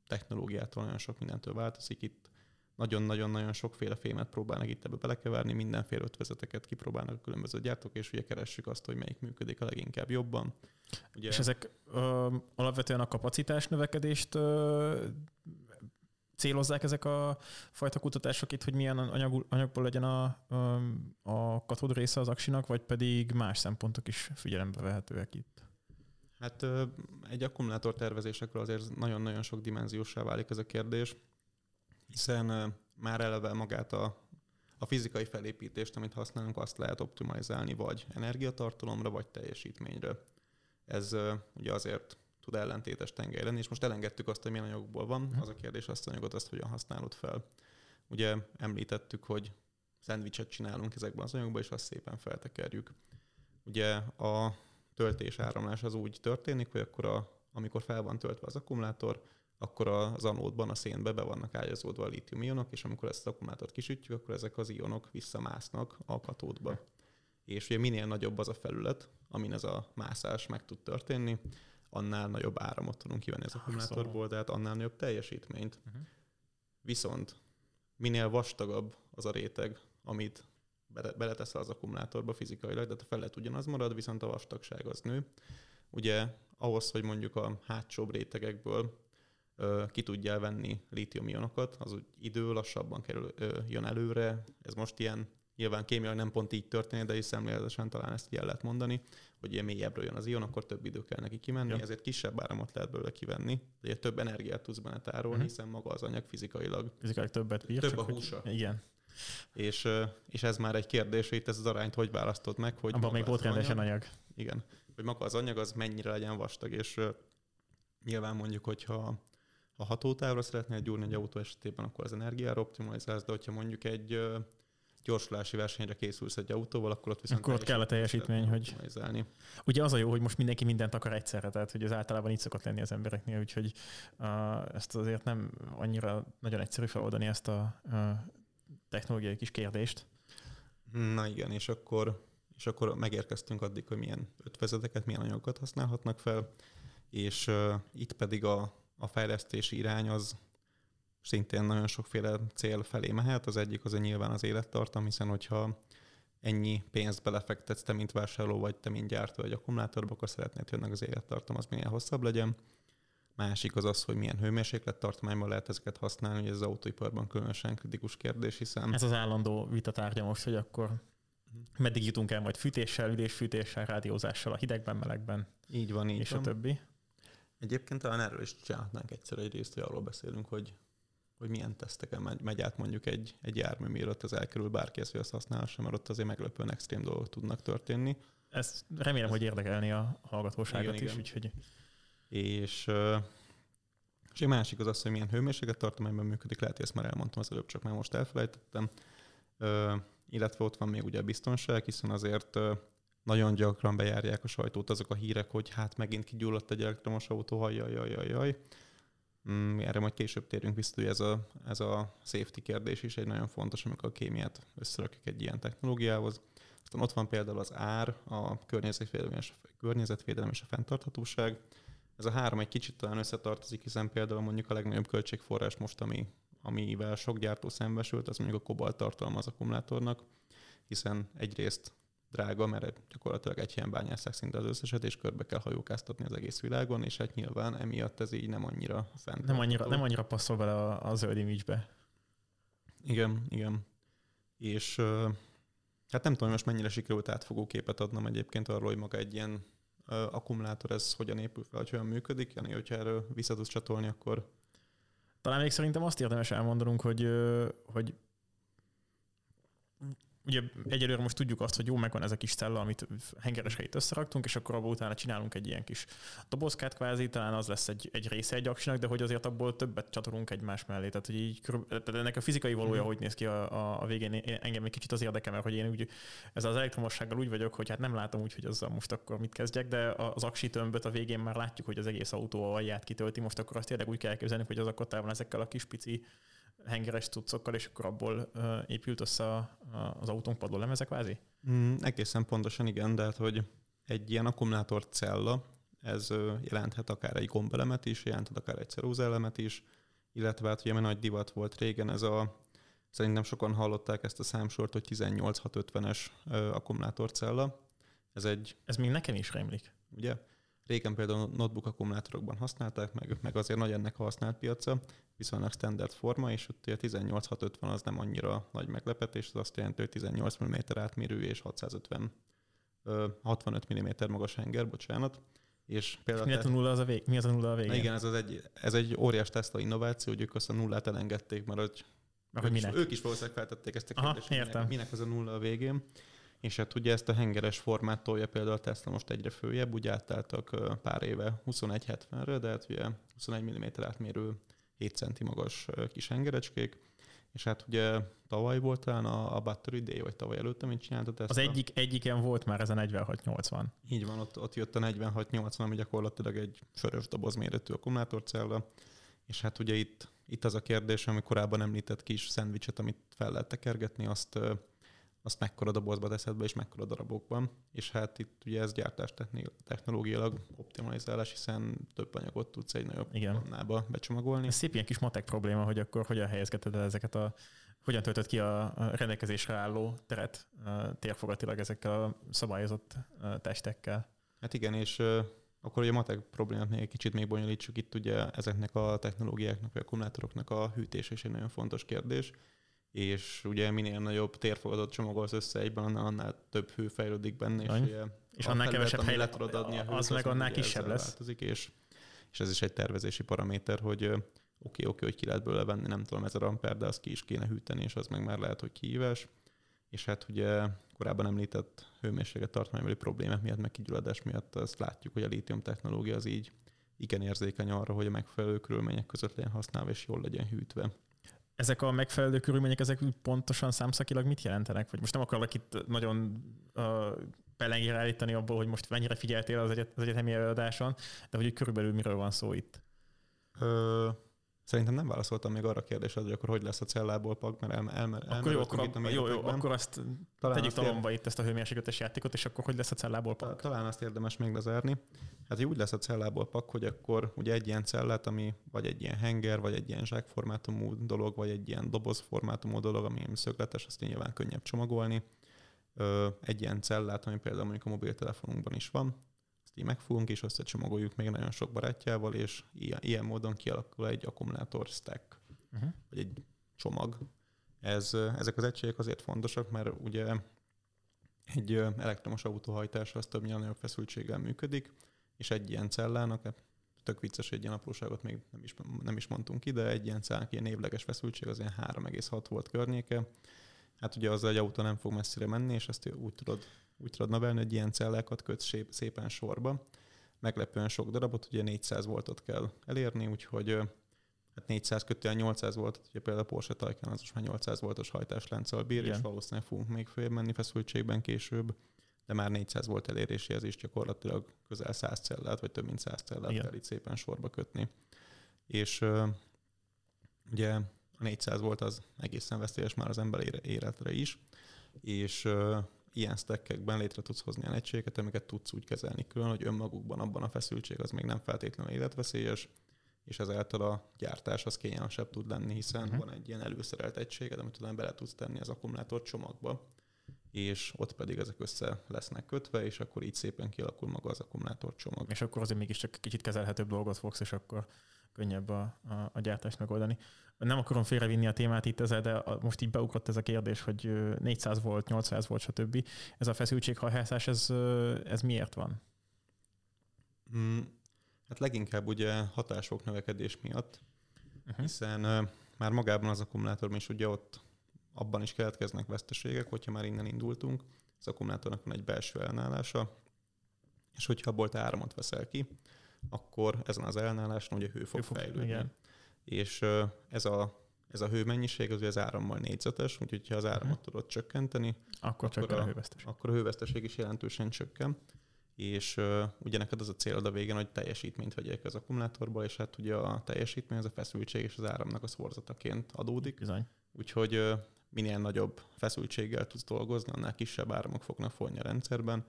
technológiától nagyon sok mindentől változik. Itt nagyon-nagyon-nagyon sokféle fémet próbálnak itt ebbe belekeverni, mindenféle ötvezeteket kipróbálnak a különböző gyártók, és ugye keressük azt, hogy melyik működik a leginkább jobban. Ugye... És ezek ö, alapvetően a kapacitás növekedést célozzák ezek a fajta kutatások itt, hogy milyen anyag, anyagból legyen a, a katód része az aksinak, vagy pedig más szempontok is figyelembe vehetőek itt? Hát egy akkumulátor tervezésekről azért nagyon-nagyon sok dimenziósá válik ez a kérdés, hiszen már eleve magát a, a fizikai felépítést, amit használunk, azt lehet optimalizálni vagy energiatartalomra, vagy teljesítményre. Ez ugye azért tud ellentétes tengely lenni, és most elengedtük azt, hogy milyen anyagokból van, mhm. az a kérdés, azt a anyagot azt hogyan használod fel. Ugye említettük, hogy szendvicset csinálunk ezekben az anyagokban, és azt szépen feltekerjük. Ugye a töltés áramlás az úgy történik, hogy akkor a, amikor fel van töltve az akkumulátor, akkor az anódban, a szénbe be vannak ágyazódva a lítium-ionok, és amikor ezt az akkumulátort kisütjük, akkor ezek az ionok visszamásznak a katódba. És ugye minél nagyobb az a felület, amin ez a mászás meg tud történni, annál nagyobb áramot tudunk kivenni az akkumulátorból, tehát annál nagyobb teljesítményt. Uh-huh. Viszont minél vastagabb az a réteg, amit beleteszel az akkumulátorba fizikailag, tehát a felett ugyanaz marad, viszont a vastagság az nő. Ugye ahhoz, hogy mondjuk a hátsóbb rétegekből ö, ki tudjál venni lítium-ionokat, az úgy idő lassabban kerül, ö, jön előre. Ez most ilyen Nyilván kémiailag nem pont így történik, de is szemléletesen talán ezt el lehet mondani, hogy ilyen mélyebbről jön az ion, akkor több idő kell neki kimenni, ja. ezért kisebb áramot lehet belőle kivenni, de több energiát tudsz benne tárolni, uh-huh. hiszen maga az anyag fizikailag, fizikailag többet bír, több a húsa. Hogy... Igen. És, és ez már egy kérdés, hogy itt ez az arányt hogy választod meg, hogy Abban még volt rendesen anyag. anyag. Igen. Hogy maga az anyag az mennyire legyen vastag, és nyilván mondjuk, hogyha ha hatótávra szeretnél gyúrni egy autó esetében, akkor az energiára optimalizálsz, de hogyha mondjuk egy gyorsulási versenyre készülsz egy autóval, akkor ott viszont akkor ott kell a teljesítmény, hogy... Ugye az a jó, hogy most mindenki mindent akar egyszerre, tehát hogy ez általában így szokott lenni az embereknél, úgyhogy uh, ezt azért nem annyira nagyon egyszerű feloldani ezt a uh, technológiai kis kérdést. Na igen, és akkor, és akkor megérkeztünk addig, hogy milyen ötvezeteket, milyen anyagokat használhatnak fel, és uh, itt pedig a, a fejlesztési irány az szintén nagyon sokféle cél felé mehet. Az egyik az a nyilván az élettartam, hiszen hogyha ennyi pénzt belefektetsz te, mint vásárló, vagy te, mint gyártó egy akkumulátorba, akkor szeretnéd, hogy ennek az élettartam az minél hosszabb legyen. Másik az az, hogy milyen hőmérséklet tartományban lehet ezeket használni, hogy ez az autóiparban különösen kritikus kérdés, hiszen... Ez az állandó vitatárgya most, hogy akkor meddig jutunk el majd fűtéssel, ülésfűtéssel, rádiózással a hidegben, melegben. Így van, így és van. a többi. Egyébként talán erről is csinálhatnánk egyszer egy részt, hogy arról beszélünk, hogy hogy milyen teszteken megy, megy át mondjuk egy, egy jármű, mielőtt az elkerül bárki ezt, hogy azt használhassa, mert ott azért meglepően extrém dolgok tudnak történni. Ez remélem, Ez... hogy érdekelni a hallgatóságot igen, is, igen. úgyhogy... És, és egy másik az az, hogy milyen hőmérséklet tartományban működik, lehet, hogy ezt már elmondtam az előbb, csak már most elfelejtettem. Illetve ott van még ugye a biztonság, hiszen azért nagyon gyakran bejárják a sajtót azok a hírek, hogy hát megint kigyulladt egy elektromos autó, hajjaj, jaj, jaj, jaj. Mm, erre majd később térünk vissza, hogy ez a, ez a safety kérdés is egy nagyon fontos, amikor a kémiát összerakjuk egy ilyen technológiához. Aztán ott van például az ár, a környezetvédelem és a, környezetvédelem és a fenntarthatóság. Ez a három egy kicsit talán összetartozik, hiszen például mondjuk a legnagyobb költségforrás most, ami, amivel sok gyártó szembesült, az mondjuk a kobalt tartalma az akkumulátornak, hiszen egyrészt drága, mert gyakorlatilag egy helyen bányásszák szinte az összeset, és körbe kell hajókáztatni az egész világon, és hát nyilván emiatt ez így nem annyira fent. Nem annyira, nem annyira passzol bele a, a zöld image-be. Igen, igen. És hát nem tudom, most mennyire sikerült átfogó képet adnom egyébként arról, hogy maga egy ilyen akkumulátor, ez hogyan épül fel, hogy olyan működik. Jani, hogyha erről vissza tudsz csatolni, akkor... Talán még szerintem azt érdemes elmondanunk, hogy, hogy ugye egyelőre most tudjuk azt, hogy jó, megvan ez a kis cella, amit hengeres helyét összeraktunk, és akkor abból utána csinálunk egy ilyen kis dobozkát kvázi, talán az lesz egy, egy része egy aksinak, de hogy azért abból többet csatolunk egymás mellé. Tehát, hogy így, tehát ennek a fizikai valója, mm. hogy néz ki a, a, a végén, engem egy kicsit az érdekel, mert hogy én úgy, ez az elektromossággal úgy vagyok, hogy hát nem látom úgy, hogy azzal most akkor mit kezdjek, de az aksi tömböt a végén már látjuk, hogy az egész autó alját kitölti, most akkor azt tényleg úgy kell elképzelni, hogy az akkor ezekkel a kis pici hengeres cuccokkal, és akkor abból épült össze az autónk padlólemeze kvázi? Mm, egészen pontosan igen, de hát, hogy egy ilyen akkumulátor cella, ez jelenthet akár egy gombelemet is, jelenthet akár egy cerózelemet is, illetve hát ugye nagy divat volt régen ez a, szerintem sokan hallották ezt a számsort, hogy 18650-es akkumulátorcella. Ez egy... Ez még nekem is rémlik. Ugye? Régen például notebook akkumulátorokban használták, meg, meg azért nagy ennek a használt piaca, viszonylag standard forma, és ott a 18650 az nem annyira nagy meglepetés, az azt jelenti, hogy 18 mm átmérő és 650 65 mm magas henger, bocsánat. És például mi, a nulla az a vég, mi az a nulla a végén? Na igen, ez, az egy, ez egy óriás Tesla innováció, hogy ők azt a nullát elengedték, mert hogy ők, minek? Is, ők is valószínűleg feltették ezt a kérdést, Aha, értem. Minek, minek az a nulla a végén. És hát ugye ezt a hengeres formát tolja például a Tesla most egyre följebb, úgy átálltak pár éve 21-70-re, de hát ugye 21 mm átmérő 7 centi magas kis hengerecskék, és hát ugye tavaly volt talán a, a Battery Day, vagy tavaly előtt, amit csináltat ezt. Az egyik, egyiken volt már ez a 4680. Így van, ott, ott jött a 4680, ami gyakorlatilag egy sörös doboz méretű akkumulátorcella, és hát ugye itt, itt az a kérdés, ami korábban említett kis szendvicset, amit fel lehet tekergetni, azt azt mekkora dobozba teszed be, és mekkora darabokban. És hát itt ugye ez gyártás technológiailag optimalizálás, hiszen több anyagot tudsz egy nagyobb pannába becsomagolni. Ez szép ilyen kis matek probléma, hogy akkor hogyan helyezgeted el ezeket a hogyan töltött ki a rendelkezésre álló teret térfogatilag ezekkel a szabályozott testekkel. Hát igen, és akkor ugye a matek problémát még egy kicsit még bonyolítsuk. Itt ugye ezeknek a technológiáknak, vagy akkumulátoroknak a hűtés is egy nagyon fontos kérdés és ugye minél nagyobb térfogadot csomagolsz össze egyben, annál, annál több hő fejlődik benne, és, ugye és annál kevesebb hely le tudod adni a hőt, az, meg annál kisebb lesz. Változik, és, és ez is egy tervezési paraméter, hogy oké, oké, okay, hogy ki lehet belőle venni, nem tudom, ez a ramper, de azt ki is kéne hűteni, és az meg már lehet, hogy kihívás. És hát ugye korábban említett hőmérséklet tartománybeli problémák miatt, meg kigyulladás miatt azt látjuk, hogy a lítium technológia az így igen érzékeny arra, hogy a megfelelő körülmények között legyen használva és jól legyen hűtve. Ezek a megfelelő körülmények, ezek pontosan számszakilag mit jelentenek? Vagy most nem akarok itt nagyon uh, pelengére állítani abból, hogy most mennyire figyeltél az, egyet, az egyetemi előadáson, de hogy körülbelül miről van szó itt? Ö, Szerintem nem válaszoltam még arra a kérdésre, hogy akkor hogy lesz a cellából pak, mert el, el, el, akkor jó, akkor, itt a jó, jó, akkor azt Talán tegyük talomba ér... itt ezt a hőmérsékletes játékot, és akkor hogy lesz a cellából pak? Talán azt érdemes még lezárni. Hát úgy lesz a cellából pak, hogy akkor ugye egy ilyen cellát, ami vagy egy ilyen henger, vagy egy ilyen zsákformátumú dolog, vagy egy ilyen dobozformátumú dolog, ami szögletes, azt nyilván könnyebb csomagolni. Egy ilyen cellát, ami például mondjuk a mobiltelefonunkban is van, ezt így megfogunk és összecsomagoljuk még nagyon sok barátjával, és ilyen, ilyen módon kialakul egy akkumulátor stack, uh-huh. vagy egy csomag. Ez, ezek az egységek azért fontosak, mert ugye egy elektromos autóhajtás az több nagyobb feszültséggel működik, és egy ilyen cellának, tök vicces, egy ilyen apróságot még nem is, nem is mondtunk ide, egy ilyen cellának ilyen évleges feszültség az ilyen 3,6 volt környéke. Hát ugye az egy autó nem fog messzire menni, és ezt úgy tudod úgy tudod növelni, hogy ilyen cellákat kötsz szépen sorba. Meglepően sok darabot, ugye 400 voltot kell elérni, úgyhogy hát 400 kötően 800 volt, ugye például a Porsche Taycan az most már 800 voltos hajtáslánccal bír, Igen. és valószínűleg fogunk még följebb menni feszültségben később, de már 400 volt eléréséhez is gyakorlatilag közel 100 cellát, vagy több mint 100 cellát Igen. kell itt szépen sorba kötni. És ugye a 400 volt az egészen veszélyes már az ember életre is, és ilyen stackekben létre tudsz hozni ilyen egységeket, amiket tudsz úgy kezelni külön, hogy önmagukban abban a feszültség az még nem feltétlenül életveszélyes, és ezáltal a gyártás az kényelmesebb tud lenni, hiszen uh-huh. van egy ilyen előszerelt egységed, amit tudom bele tudsz tenni az akkumulátor csomagba, és ott pedig ezek össze lesznek kötve, és akkor így szépen kialakul maga az akkumulátor csomag. És akkor azért mégiscsak kicsit kezelhetőbb dolgot fogsz, és akkor könnyebb a, a, a gyártást megoldani. Nem akarom félrevinni a témát itt ezzel, de most így beugrott ez a kérdés, hogy 400 volt, 800 volt, stb. Ez a feszültséghajhászás, ez, ez miért van? Hmm, hát leginkább ugye hatások növekedés miatt, uh-huh. hiszen már magában az akkumulátorban is ugye ott abban is keletkeznek veszteségek, hogyha már innen indultunk. Az akkumulátornak van egy belső ellenállása, és hogyha abból te áramot veszel ki, akkor ezen az ellenálláson ugye hő fog, hő fog fejlődni. Igen. És ez a, ez a hőmennyiség az, az árammal négyzetes, úgyhogy ha az áramot uh-huh. tudod csökkenteni, akkor, akkor, a, a hőveszteség. akkor a hőveszteség is jelentősen csökken. És uh, ugye neked az a célod a végén, hogy teljesítményt vegyék az akkumulátorból, és hát ugye a teljesítmény az a feszültség és az áramnak a szorzataként adódik. Bizony. Úgyhogy uh, minél nagyobb feszültséggel tudsz dolgozni, annál kisebb áramok fognak folyni a rendszerben,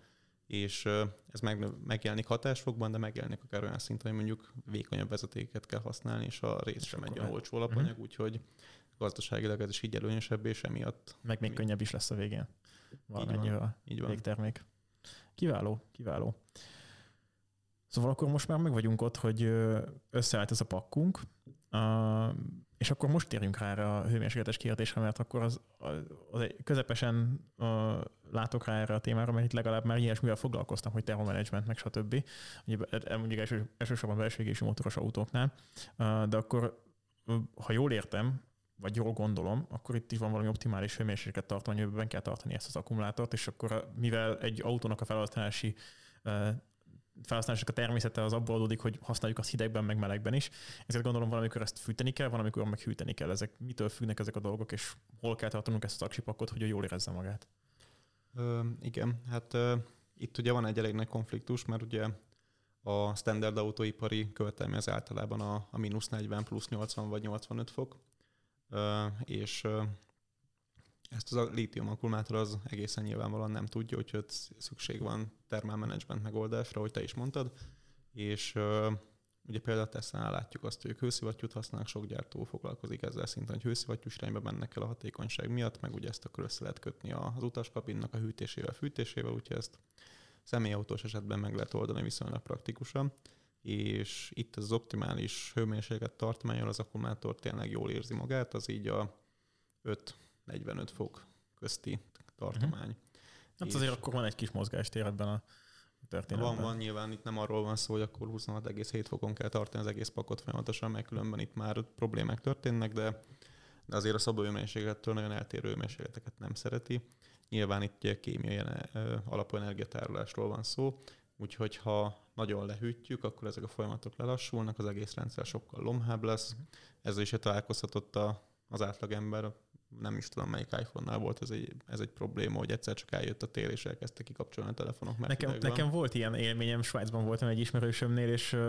és ez meg, megjelenik hatásfokban, de megjelenik akár olyan szinten, hogy mondjuk vékonyabb vezetéket kell használni, és a rész sem egy olyan olcsó alapanyag, uh-huh. úgyhogy gazdaságilag ez is így előnyösebb, és emiatt... Meg még könnyebb is lesz a végén. Valamennyi a így van. végtermék. Kiváló, kiváló. Szóval akkor most már meg vagyunk ott, hogy összeállt ez a pakkunk, és akkor most térjünk rá erre a hőmérsékletes kérdésre, mert akkor az, az egy közepesen látok rá erre a témára, mert itt legalább már ilyesmivel foglalkoztam, hogy termomanagement, meg stb. Ugye, mondjuk első, elsősorban belső motoros autóknál, de akkor, ha jól értem, vagy jól gondolom, akkor itt is van valami optimális hőmérséklet tartani, amiben kell tartani ezt az akkumulátort, és akkor mivel egy autónak a felhasználási felhasználásnak a természete az abból adódik, hogy használjuk azt hidegben, meg melegben is. Ezért gondolom valamikor ezt fűteni kell, valamikor meg hűteni kell. Ezek mitől függnek ezek a dolgok, és hol kell tartanunk ezt a taksipakot, hogy jól érezze magát? Ö, igen, hát ö, itt ugye van egy elég nagy konfliktus, mert ugye a standard autóipari követelmény az általában a, a mínusz 40 plusz 80 vagy 85 fok, ö, és ezt az a lítium akkumulátor az egészen nyilvánvalóan nem tudja, úgyhogy szükség van termálmenedzsment megoldásra, hogy te is mondtad, és uh, ugye például tesla látjuk azt, hogy ők hőszivattyút használnak, sok gyártó foglalkozik ezzel szinten, hogy hőszivattyús irányba mennek el a hatékonyság miatt, meg ugye ezt akkor össze lehet kötni az utaskabinnak a hűtésével, fűtésével, úgyhogy ezt személyautós esetben meg lehet oldani viszonylag praktikusan és itt az optimális hőmérséklet tartományon az akkumulátor tényleg jól érzi magát, az így a 5 45 fok közti tartomány. Uh-huh. Hát azért akkor van egy kis mozgástér ebben a történetben. Van, van, nyilván itt nem arról van szó, hogy akkor 26,7 fokon kell tartani az egész pakot folyamatosan, mert különben itt már problémák történnek, de, de azért a szabóhőmérséklettől nagyon eltérő hőmérsékleteket nem szereti. Nyilván itt kémiai alapú energiatárolásról van szó, úgyhogy ha nagyon lehűtjük, akkor ezek a folyamatok lelassulnak, az egész rendszer sokkal lomhább lesz. Uh-huh. Ezzel is találkozhatott a az átlagember nem is tudom melyik iPhone-nál volt ez egy, ez egy probléma, hogy egyszer csak eljött a tél, és elkezdte kikapcsolni a telefonok. Mert nekem, nekem volt ilyen élményem, Svájcban voltam egy ismerősömnél, és uh,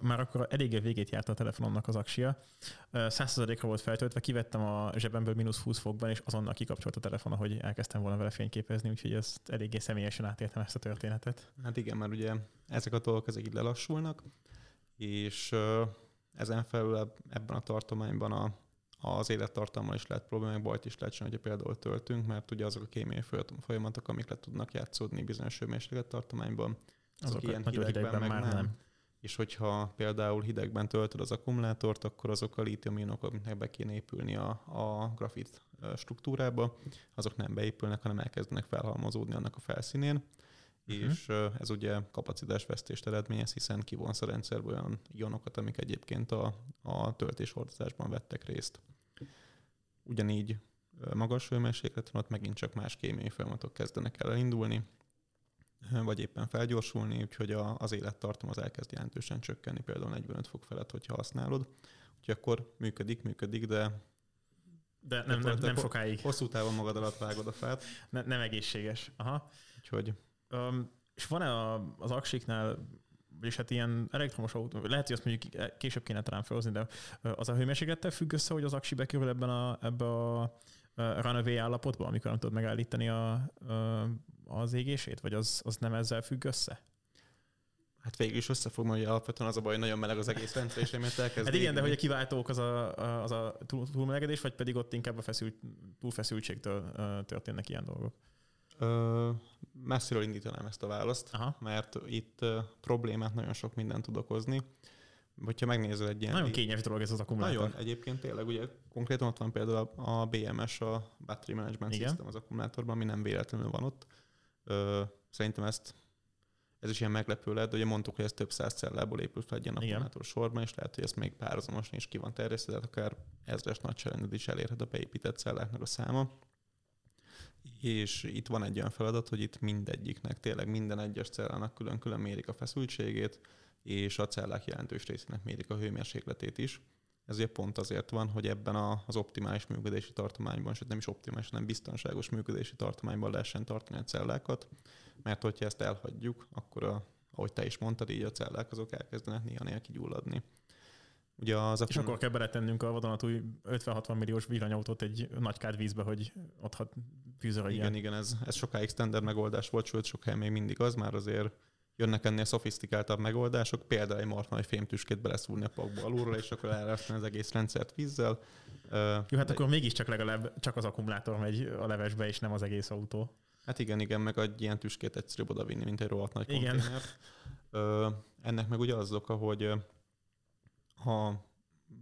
már akkor eléggé végét járt a telefonomnak az aksia. Uh, 100 volt feltöltve, kivettem a zsebemből mínusz 20 fokban, és azonnal kikapcsolt a telefon, hogy elkezdtem volna vele fényképezni, úgyhogy ezt eléggé személyesen átéltem ezt a történetet. Hát igen, mert ugye ezek a dolgok ezek így lelassulnak, és uh, ezen felül ebben a tartományban a az élettartalmal is lehet problémák, bajt is lehet hogyha például töltünk, mert ugye azok a kémiai folyamatok, amik le tudnak játszódni bizonyos hőmérséklet tartományban, azok, azok ilyen hidegben, hidegben meg már nem. nem. És hogyha például hidegben töltöd az akkumulátort, akkor azok a lítiumionok, amiknek be kéne épülni a, a grafit struktúrába, azok nem beépülnek, hanem elkezdenek felhalmozódni annak a felszínén, uh-huh. és ez ugye kapacitásvesztést eredményez, hiszen kivonsz a rendszerből olyan ionokat, amik egyébként a, a töltéshordozásban vettek részt. Ugyanígy magas hőmérsékleten ott megint csak más kémiai folyamatok kezdenek el elindulni, vagy éppen felgyorsulni, úgyhogy a, az élettartam az elkezd jelentősen csökkenni, például 45 fok felett, hogyha használod. Úgyhogy akkor működik, működik, de de nem, nem, nem sokáig. Hosszú távon magad alatt vágod a fát. Ne, nem egészséges. Aha. Úgyhogy... Um, és van-e az aksiknál vagyis hát ilyen elektromos autó, lehet, hogy azt mondjuk később kéne talán felhozni, de az a hőmérséklettel függ össze, hogy az aksi bekerül ebben a, ebbe a runaway állapotba, amikor nem tudod megállítani a, az égését, vagy az, az nem ezzel függ össze? Hát végül is összefog, hogy alapvetően az a baj, hogy nagyon meleg az egész rendszer, és emiatt elkezd Hát igen, de hogy a kiváltók az a, az a túlmelegedés, vagy pedig ott inkább a feszült, túlfeszültségtől történnek ilyen dolgok? Ö, messziről indítanám ezt a választ, Aha. mert itt uh, problémát nagyon sok mindent tud okozni. Hogyha megnézel egy ilyen... Nagyon kényes dolog ez az akkumulátor. Nagyon, egyébként tényleg, ugye konkrétan ott van például a BMS, a Battery Management Igen. System az akkumulátorban, ami nem véletlenül van ott. Ö, szerintem ezt ez is ilyen meglepő lehet, de ugye mondtuk, hogy ez több száz cellából épül fel egy ilyen akkumulátor sorban, és lehet, hogy ezt még párhuzamosan is ki van terjesztve, tehát akár ezres nagyságrended is elérhet a beépített celláknak a száma és itt van egy olyan feladat, hogy itt mindegyiknek, tényleg minden egyes cellának külön-külön mérik a feszültségét, és a cellák jelentős részének mérik a hőmérsékletét is. Ez ugye pont azért van, hogy ebben az optimális működési tartományban, sőt nem is optimális, hanem biztonságos működési tartományban lehessen tartani a cellákat, mert hogyha ezt elhagyjuk, akkor a, ahogy te is mondtad, így a cellák azok elkezdenek néha néha kigyulladni. Ugye az és akkor kell beletennünk a vadonatúj 50-60 milliós villanyautót egy nagy kád vízbe, hogy ott fűzör Igen, igen, ez, ez sokáig standard megoldás volt, sőt sok hely még mindig az, már azért jönnek ennél szofisztikáltabb megoldások, például egy marha nagy fémtüskét beleszúrni a pakba alulról, és akkor elrasztani az egész rendszert vízzel. Jó, hát de... akkor mégiscsak legalább csak az akkumulátor megy a levesbe, és nem az egész autó. Hát igen, igen, meg egy ilyen tüskét egyszerűbb odavinni, mint egy rohadt nagy igen. konténert. ennek meg ugye az oka, hogy a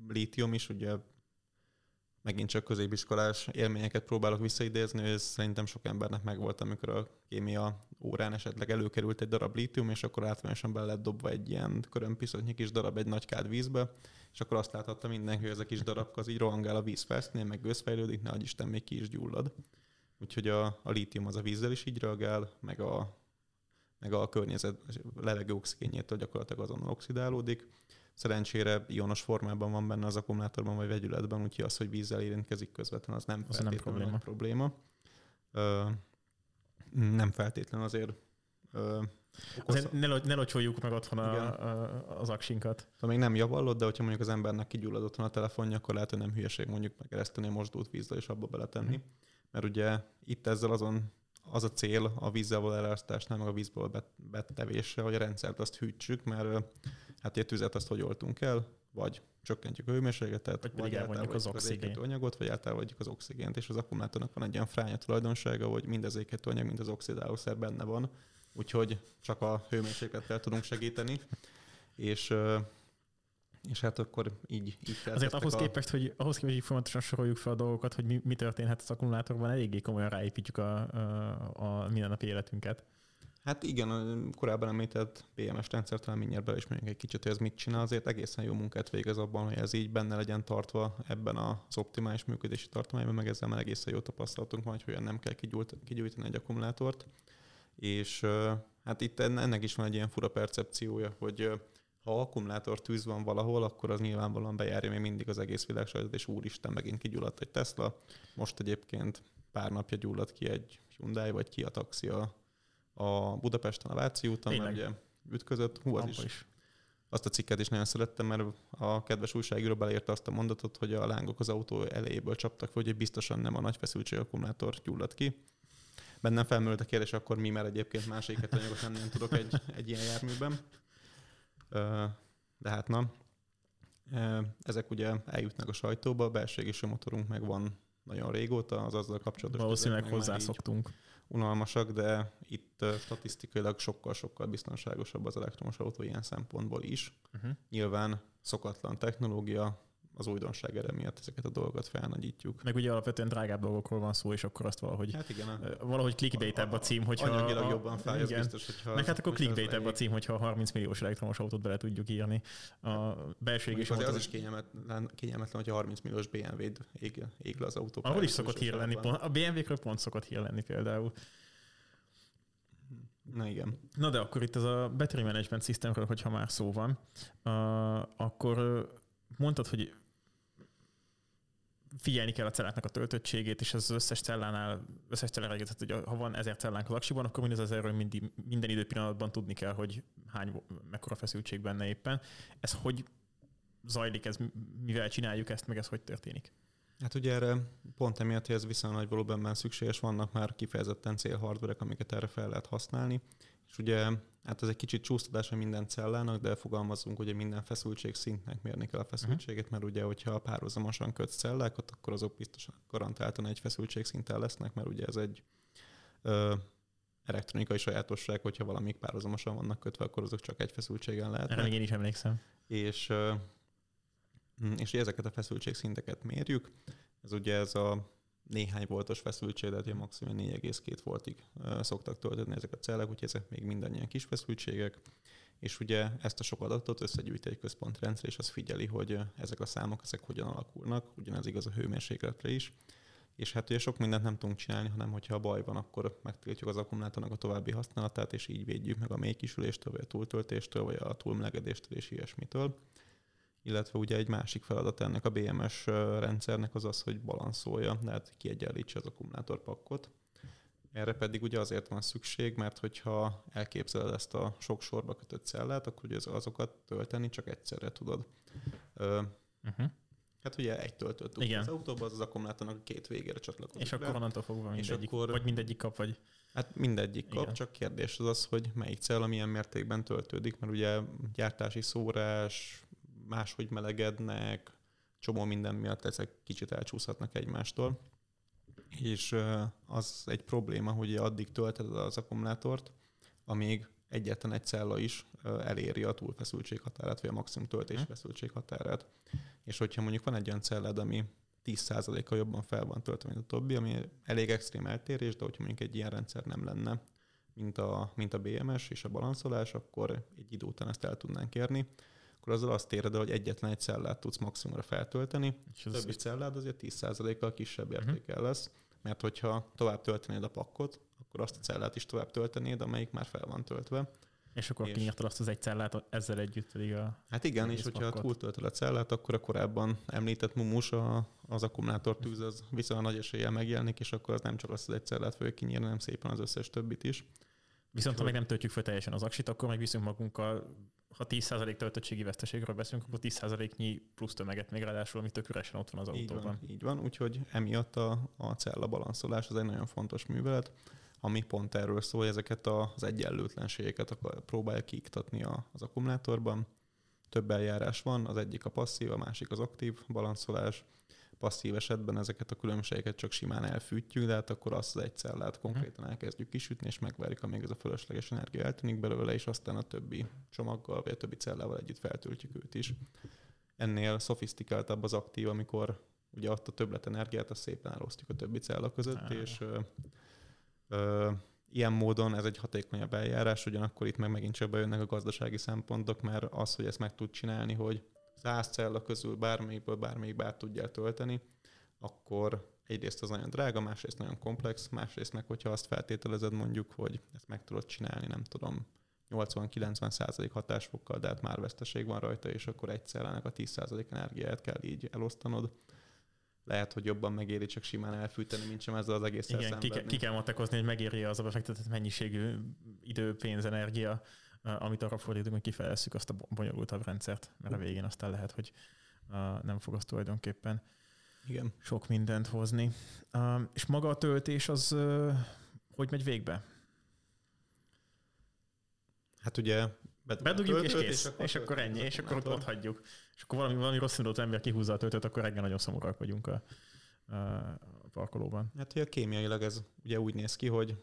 lítium is ugye megint csak középiskolás élményeket próbálok visszaidézni, ez szerintem sok embernek megvolt, amikor a kémia órán esetleg előkerült egy darab lítium, és akkor átvonyosan be lett dobva egy ilyen körömpiszotnyi kis darab egy nagy kád vízbe, és akkor azt láthatta mindenki, hogy ez a kis darab az így rohangál a víz felszínén, meg gőzfejlődik, ne Isten még ki is gyullad. Úgyhogy a, a lítium az a vízzel is így reagál, meg a, meg a környezet levegő oxigénjétől gyakorlatilag azonnal oxidálódik Szerencsére ionos formában van benne az akkumulátorban vagy vegyületben, úgyhogy az, hogy vízzel érintkezik közvetlenül, az nem az feltétlenül nem probléma. probléma. Ö, nem feltétlenül azért ö, Azért ne, ne locsoljuk meg otthon a, a, az aksinkat. Ha még nem javallod, de hogyha mondjuk az embernek kigyullad otthon a telefonja, akkor lehet, hogy nem hülyeség mondjuk megereszteni a mosdót vízzel és abba beletenni. Mm. Mert ugye itt ezzel azon az a cél a vízzel való eleresztásnál, meg a vízből betevésre, hogy a rendszert azt hűtsük, mert hát egy tüzet azt hogy oltunk el, vagy csökkentjük a hőmérsékletet, vagy, vagy elvonjuk az, az anyagot, vagy eltávolítjuk az oxigént, és az akkumulátornak van egy olyan fránya tulajdonsága, hogy mind az anyag, mind az oxidálószer benne van, úgyhogy csak a hőmérséklettel tudunk segíteni, és és hát akkor így, így Azért ahhoz a... képest, hogy ahhoz képest, hogy folyamatosan soroljuk fel a dolgokat, hogy mi, mi történhet az akkumulátorban, eléggé komolyan ráépítjük a, a, a mindennapi életünket. Hát igen, a korábban említett PMS rendszer talán mindjárt beismerjünk egy kicsit, hogy ez mit csinál, azért egészen jó munkát végez abban, hogy ez így benne legyen tartva ebben az optimális működési tartományban, meg ezzel már egészen jó tapasztalatunk van, hogy olyan nem kell kigyújtani egy akkumulátort. És hát itt ennek is van egy ilyen fura percepciója, hogy ha akkumulátor tűz van valahol, akkor az nyilvánvalóan bejárja még mindig az egész világ sajtot, és úristen, megint kigyulladt egy Tesla. Most egyébként pár napja gyulladt ki egy Hyundai, vagy ki a taxi a, a Budapesten a Váci úton, mert ugye ütközött. Hú, az is, is. Azt a cikket is nagyon szerettem, mert a kedves újságíró beleírta azt a mondatot, hogy a lángok az autó elejéből csaptak hogy biztosan nem a nagy feszültség akkumulátor gyulladt ki. Bennem felmerült a kérdés, akkor mi, mert egyébként másik anyagot nem, nem tudok egy, egy ilyen járműben. De hát na, ezek ugye eljutnak a sajtóba, a belső motorunk meg van nagyon régóta, az azzal kapcsolatos. Valószínűleg hozzászoktunk. Unalmasak, de itt statisztikailag sokkal-sokkal biztonságosabb az elektromos autó ilyen szempontból is. Uh-huh. Nyilván szokatlan technológia, az újdonság erre miatt ezeket a dolgokat felnagyítjuk. Meg ugye alapvetően drágább dolgokról van szó, és akkor azt valahogy, hát igen, a, valahogy clickbait a cím, hogyha... Anyagilag a, jobban fáj, igen. biztos, hogyha... Meg hát akkor clickbait a cím, hogyha 30 milliós elektromos autót bele tudjuk írni. A belső égés az, az is kényelmetlen, kényelmetlen, hogyha 30 milliós BMW-d ég, ég le az autó. Ahol is szokott hír lenni, pont, a BMW-kről pont szokott hír lenni például. Na igen. Na de akkor itt ez a battery management systemről, hogyha már szó van, uh, akkor mondtad, hogy figyelni kell a celláknak a töltöttségét, és az összes cellánál, összes cellára hogy ha van ezer cellánk az aksiban, akkor mindez ezerről mindig, minden időpillanatban tudni kell, hogy hány, mekkora feszültség benne éppen. Ez hogy zajlik, ez mivel csináljuk ezt, meg ez hogy történik? Hát ugye erre pont emiatt, hogy ez viszonylag nagy volumenben szükséges, vannak már kifejezetten célhardverek, amiket erre fel lehet használni. És ugye hát ez egy kicsit csúsztatása minden cellának, de fogalmazunk, hogy minden feszültség szintnek mérni kell a feszültséget, uh-huh. mert ugye, hogyha párhuzamosan kötsz cellákat, akkor azok biztosan garantáltan egy feszültség szinten lesznek, mert ugye ez egy ö, elektronikai sajátosság, hogyha valamik párhuzamosan vannak kötve, akkor azok csak egy feszültségen lehetnek. Erre még én is emlékszem. És, ö, és ezeket a feszültségszinteket mérjük. Ez ugye ez a néhány voltos feszültség, tehát maximum 4,2 voltig szoktak tölteni ezek a cellek, úgyhogy ezek még mindannyian kis feszültségek, és ugye ezt a sok adatot összegyűjt egy központrendszer, és az figyeli, hogy ezek a számok, ezek hogyan alakulnak, ugyanez igaz a hőmérsékletre is, és hát ugye sok mindent nem tudunk csinálni, hanem hogyha baj van, akkor megtiltjuk az akkumulátornak a további használatát, és így védjük meg a mély kisüléstől, vagy a túltöltéstől, vagy a túlmelegedéstől és ilyesmitől illetve ugye egy másik feladat ennek a BMS rendszernek az az, hogy balanszolja, tehát kiegyenlítse az akkumulátorpakkot. Erre pedig ugye azért van szükség, mert hogyha elképzeled ezt a sok sorba kötött cellát, akkor ugye azokat tölteni csak egyszerre tudod. Uh-huh. Hát ugye egy töltőt tudsz az autóba, az az akkumulátornak a két végére csatlakozik. És akkor onnantól fogva mindegyik, akkor, vagy mindegyik kap, vagy... Hát mindegyik kap, Igen. csak kérdés az az, hogy melyik cella milyen mértékben töltődik, mert ugye gyártási szórás, máshogy melegednek, csomó minden miatt ezek kicsit elcsúszhatnak egymástól. És az egy probléma, hogy addig tölted az akkumulátort, amíg egyetlen egy cella is eléri a túlfeszültség határát, vagy a maximum töltésfeszültség határát. És hogyha mondjuk van egy olyan cellád, ami 10%-kal jobban fel van töltve, mint a többi, ami elég extrém eltérés, de hogyha mondjuk egy ilyen rendszer nem lenne, mint a, mint a BMS és a balanszolás, akkor egy idő után ezt el tudnánk érni akkor azzal azt éred hogy egyetlen egy cellát tudsz maximumra feltölteni, és az többi cellád azért 10%-kal kisebb mhm. értékel uh-huh. lesz, mert hogyha tovább töltenéd a pakkot, akkor azt a cellát is tovább töltenéd, amelyik már fel van töltve. És akkor és... kinyerted azt az egy cellát, ezzel együtt pedig a... Hát igen, és hogyha túltöltöd a cellát, akkor a korábban említett mumus, a, az akkumulátor tűz, az viszonylag nagy eséllyel megjelenik, és akkor az nem csak azt az egy cellát fogja kinyírni, hanem szépen az összes többit is. Viszont ha meg nem töltjük fel teljesen az aksit, akkor meg viszünk magunkkal ha 10% töltöttségi veszteségről beszélünk, akkor 10%-nyi plusz tömeget még ráadásul, ami tök üresen ott van az autóban. Így van, így van úgyhogy emiatt a, a cella balanszolás az egy nagyon fontos művelet, ami pont erről szól, hogy ezeket az egyenlőtlenségeket próbálja kiiktatni az akkumulátorban. Több eljárás van, az egyik a passzív, a másik az aktív balanszolás passzív esetben ezeket a különbségeket csak simán elfűtjük, de hát akkor azt az egy cellát konkrétan elkezdjük kisütni, és megvárjuk, amíg ez a fölösleges energia eltűnik belőle, és aztán a többi csomaggal, vagy a többi cellával együtt feltöltjük őt is. Ennél szofisztikáltabb az aktív, amikor ugye azt a többlet energiát, azt szépen elosztjuk a többi cella között, és ö, ö, ilyen módon ez egy hatékonyabb eljárás, ugyanakkor itt meg megint csak bejönnek a gazdasági szempontok, mert az, hogy ezt meg tud csinálni, hogy száz cella közül bármelyikből bármelyik át tudjál tölteni, akkor egyrészt az nagyon drága, másrészt nagyon komplex, másrészt meg, hogyha azt feltételezed mondjuk, hogy ezt meg tudod csinálni, nem tudom, 80-90 százalék hatásfokkal, de hát már veszteség van rajta, és akkor egyszer ennek a 10 százalék energiáját kell így elosztanod. Lehet, hogy jobban megéri csak simán elfűteni, mint sem ezzel az egész Igen, ki, ki kell matekozni, hogy megéri az a befektetett mennyiségű idő, pénz, energia, amit arra fordítunk, hogy kifejlesszük azt a bonyolultabb rendszert, mert a végén aztán lehet, hogy nem fog az tulajdonképpen Igen. sok mindent hozni. És maga a töltés az hogy megy végbe? Hát ugye bedugjuk, és kész, és akkor, és akkor ennyi, és akkor ott, ott hagyjuk. És akkor valami, valami rossz indult ember kihúzza a töltőt, akkor reggel nagyon szomorúak vagyunk a, a parkolóban. Hát ugye kémiailag ez ugye úgy néz ki, hogy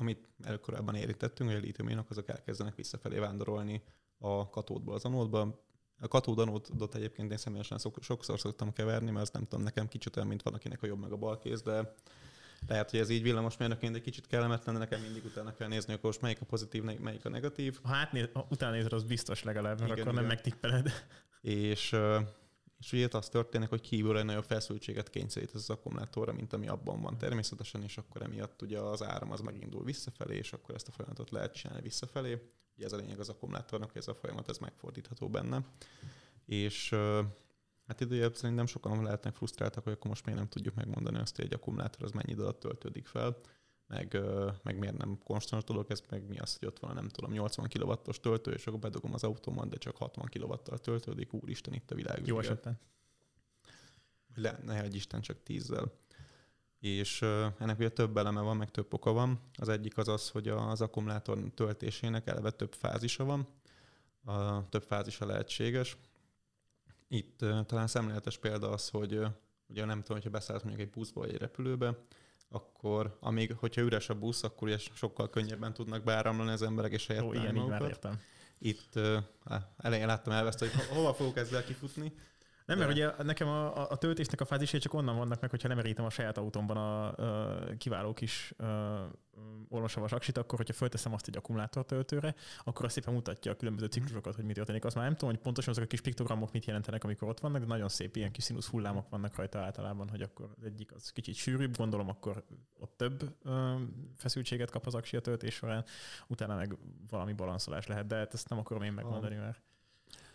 amit előkorábban érintettünk, hogy a lítiumionok azok elkezdenek visszafelé vándorolni a katódból az anódba. A katód anódot egyébként én személyesen sokszor szoktam keverni, mert az nem tudom, nekem kicsit olyan, mint van, akinek a jobb meg a bal kéz, de lehet, hogy ez így villamosmérnökként egy kicsit kellemetlen, de nekem mindig utána kell nézni, akkor most melyik a pozitív, melyik a negatív. Ha, átnéz, ha utána nézed, az biztos legalább, mert igen, akkor igen. nem megtippeled. És, és ugye az történik, hogy kívül egy nagyobb feszültséget kényszerít az akkumulátorra, mint ami abban van természetesen, és akkor emiatt ugye az áram az megindul visszafelé, és akkor ezt a folyamatot lehet csinálni visszafelé. Ugye ez a lényeg az akkumulátornak, hogy ez a folyamat ez megfordítható benne. És Hát időjebb szerintem sokan lehetnek frusztráltak, hogy akkor most miért nem tudjuk megmondani azt, hogy egy akkumulátor az mennyi idő alatt töltődik fel, meg, meg miért nem konstans dolog, ez meg mi az, hogy ott van, nem tudom, 80 kW-os töltő, és akkor bedugom az autómat, de csak 60 kW-tal töltődik, úristen, itt a világ. Jó esetben. Le, ne egy Isten, csak tízzel. És ennek ugye több eleme van, meg több oka van. Az egyik az az, hogy az akkumulátor töltésének eleve több fázisa van. A több fázisa lehetséges. Itt talán szemléletes példa az, hogy ugye nem tudom, hogyha beszállsz mondjuk egy buszba vagy egy repülőbe, akkor amíg, hogyha üres a busz, akkor ugye sokkal könnyebben tudnak beáramlani az emberek és helyett Ó, igen, így már értem. Itt uh, elején láttam elveszteni, hogy hova fogok ezzel kifutni, nem, mert ugye nekem a, a töltésnek a fázisai csak onnan vannak meg, hogyha nem erítem a saját autómban a, a kiváló kis olvasavas aksit, akkor hogyha fölteszem azt egy akkumulátortöltőre, akkor azt szépen mutatja a különböző mhm. ciklusokat, hogy mi történik. Azt már nem tudom, hogy pontosan azok a kis piktogramok mit jelentenek, amikor ott vannak, de nagyon szép ilyen kis színusz hullámok vannak rajta általában, hogy akkor az egyik az kicsit sűrűbb, gondolom, akkor ott több ö, feszültséget kap az aksi a töltés során, utána meg valami balanszolás lehet, de hát ezt nem akarom én megmondani, mert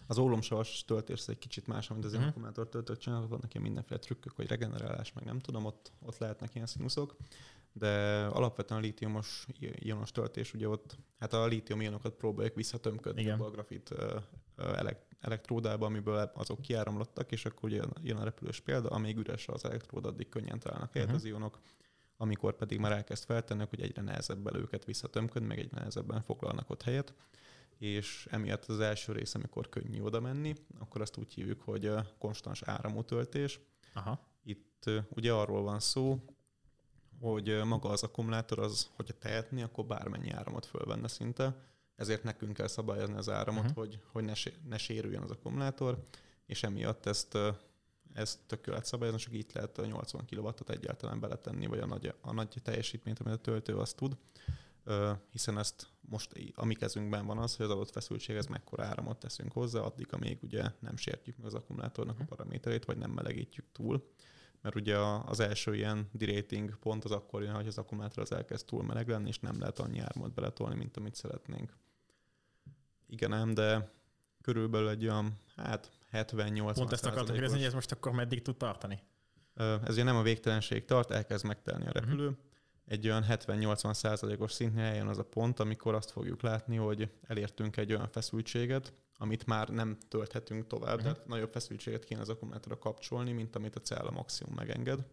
az ólomsavas töltés egy kicsit más, mint az uh-huh. akkumulátor töltőt csinálnak, vannak ilyen mindenféle trükkök, hogy regenerálás, meg nem tudom, ott, ott lehetnek ilyen színuszok, de alapvetően a lítiumos ionos töltés, ugye ott, hát a lítium ionokat próbálják visszatömködni a grafit elektródába, amiből azok kiáramlottak, és akkor ugye jön a repülős példa, amíg üres az elektród, addig könnyen találnak helyet uh-huh. az ionok, amikor pedig már elkezd feltenni, hogy egyre nehezebb őket visszatömködni, meg egyre nehezebben foglalnak ott helyet és emiatt az első rész, amikor könnyű oda menni, akkor azt úgy hívjuk, hogy konstans áramú töltés. Aha. Itt ugye arról van szó, hogy maga az akkumulátor az, hogyha tehetni, akkor bármennyi áramot fölvenne szinte, ezért nekünk kell szabályozni az áramot, uh-huh. hogy, hogy ne, ne sérüljön az akkumulátor, és emiatt ezt, ezt tök lehet szabályozni, csak itt lehet a 80 kW-ot egyáltalán beletenni, vagy a nagy, a nagy teljesítményt, amit a töltő azt tud hiszen ezt most a mi kezünkben van az, hogy az adott feszültséghez mekkora áramot teszünk hozzá, addig, amíg ugye nem sértjük meg az akkumulátornak a mhm. paraméterét, vagy nem melegítjük túl. Mert ugye az első ilyen derating pont az akkor jön, hogy az akkumulátor az elkezd túl meleg lenni, és nem lehet annyi áramot beletolni, mint amit szeretnénk. Igen, nem, de körülbelül egy olyan, hát 70-80 Pont ezt akartam kérdezni, hogy ez most akkor meddig tud tartani? Ez ugye nem a végtelenség tart, elkezd megtelni a repülő, uh-huh egy olyan 70-80 százalékos szintnél eljön az a pont, amikor azt fogjuk látni, hogy elértünk egy olyan feszültséget, amit már nem tölthetünk tovább, uh-huh. tehát nagyobb feszültséget kéne az akkumulátorra kapcsolni, mint amit a cella maximum megenged.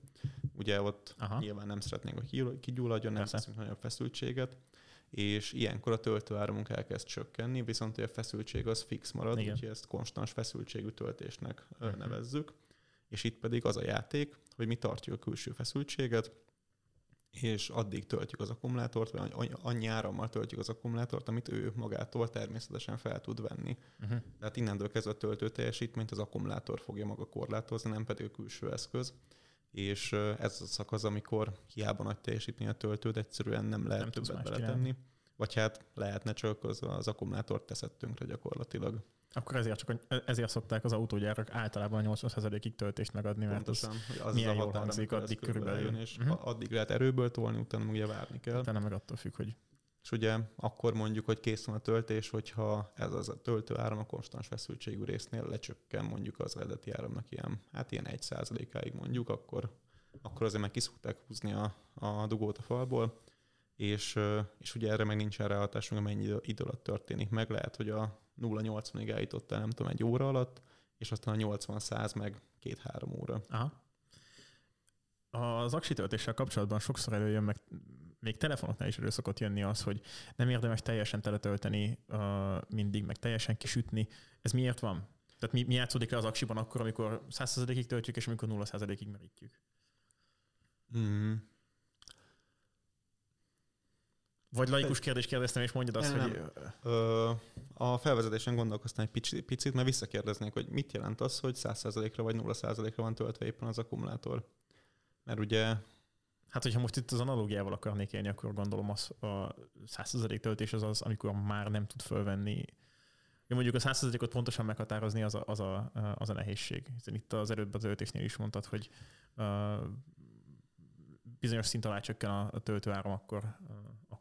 Ugye ott Aha. nyilván nem szeretnénk, hogy kigyulladjon, nem teszünk nagyobb feszültséget, és ilyenkor a töltőáramunk elkezd csökkenni, viszont a feszültség az fix marad, Igen. úgyhogy ezt konstans feszültségű töltésnek uh-huh. nevezzük. És itt pedig az a játék, hogy mi tartjuk a külső feszültséget, és addig töltjük az akkumulátort, vagy annyi árammal töltjük az akkumulátort, amit ő magától természetesen fel tud venni. Uh-huh. Tehát innentől kezdve a töltő teljesítményt az akkumulátor fogja maga korlátozni, nem pedig a külső eszköz. És ez a szakasz, amikor hiába nagy teljesítmény a töltőt, egyszerűen nem lehet nem többet beletenni. Csinálni. Vagy hát lehetne csak az, az akkumulátort teszettünkre gyakorlatilag. Akkor ezért, csak, ezért szokták az autógyárak általában 80%-ig töltést megadni, mert Pontosan, az, az milyen jól hangzik, addig körülbelül. És uh-huh. addig lehet erőből tolni, utána ugye várni kell. Utána meg attól függ, hogy és ugye akkor mondjuk, hogy kész van a töltés, hogyha ez az a töltő áram a konstans feszültségű résznél lecsökken mondjuk az eredeti áramnak ilyen, hát ilyen 1 áig mondjuk, akkor, akkor azért meg kiszokták húzni a, a dugót a falból, és, és ugye erre meg nincsen ráhatásunk, mennyi idő alatt történik meg. Lehet, hogy a 0-80-ig el, nem tudom, egy óra alatt, és aztán a 80-100 meg két-három óra. Aha. Az aksi töltéssel kapcsolatban sokszor előjön, meg még telefonoknál is elő szokott jönni az, hogy nem érdemes teljesen teletölteni uh, mindig, meg teljesen kisütni. Ez miért van? Tehát mi, mi játszódik le az aksiban akkor, amikor 100%-ig töltjük, és amikor 0%-ig merítjük? Mm. Vagy laikus kérdés kérdeztem, és mondjad azt, nem, hogy... Ö, a felvezetésen gondolkoztam egy picit, picit, mert visszakérdeznék, hogy mit jelent az, hogy 100%-ra vagy 0%-ra van töltve éppen az akkumulátor. Mert ugye... Hát, hogyha most itt az analógiával akarnék élni, akkor gondolom az a 100% töltés az az, amikor már nem tud fölvenni Ja, mondjuk a 100%-ot pontosan meghatározni az a, az, a, az a nehézség. Hiszen itt az előbb az öltésnél is mondtad, hogy uh, bizonyos szint alá csökken a, töltőáram, akkor,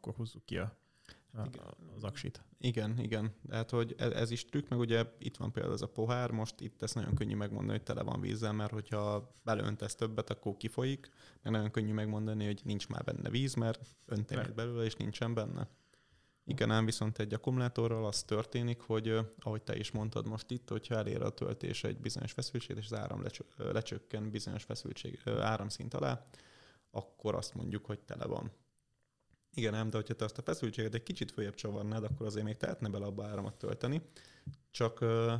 akkor húzzuk ki a, a, az aksit. Igen, igen. Tehát, hogy ez, ez is trükk, meg ugye itt van például ez a pohár, most itt ezt nagyon könnyű megmondani, hogy tele van vízzel, mert hogyha belöntesz többet, akkor kifolyik, meg nagyon könnyű megmondani, hogy nincs már benne víz, mert öntének belőle, és nincsen benne. Igen, ám viszont egy akkumulátorral az történik, hogy ahogy te is mondtad most itt, hogyha elér a töltés egy bizonyos feszültség, és az áram lecsökken bizonyos feszültség áramszint alá, akkor azt mondjuk, hogy tele van. Igen, ám, de hogyha te azt a feszültséget egy kicsit följebb csavarnád, akkor azért még tehetne bele abba áramot tölteni. Csak uh,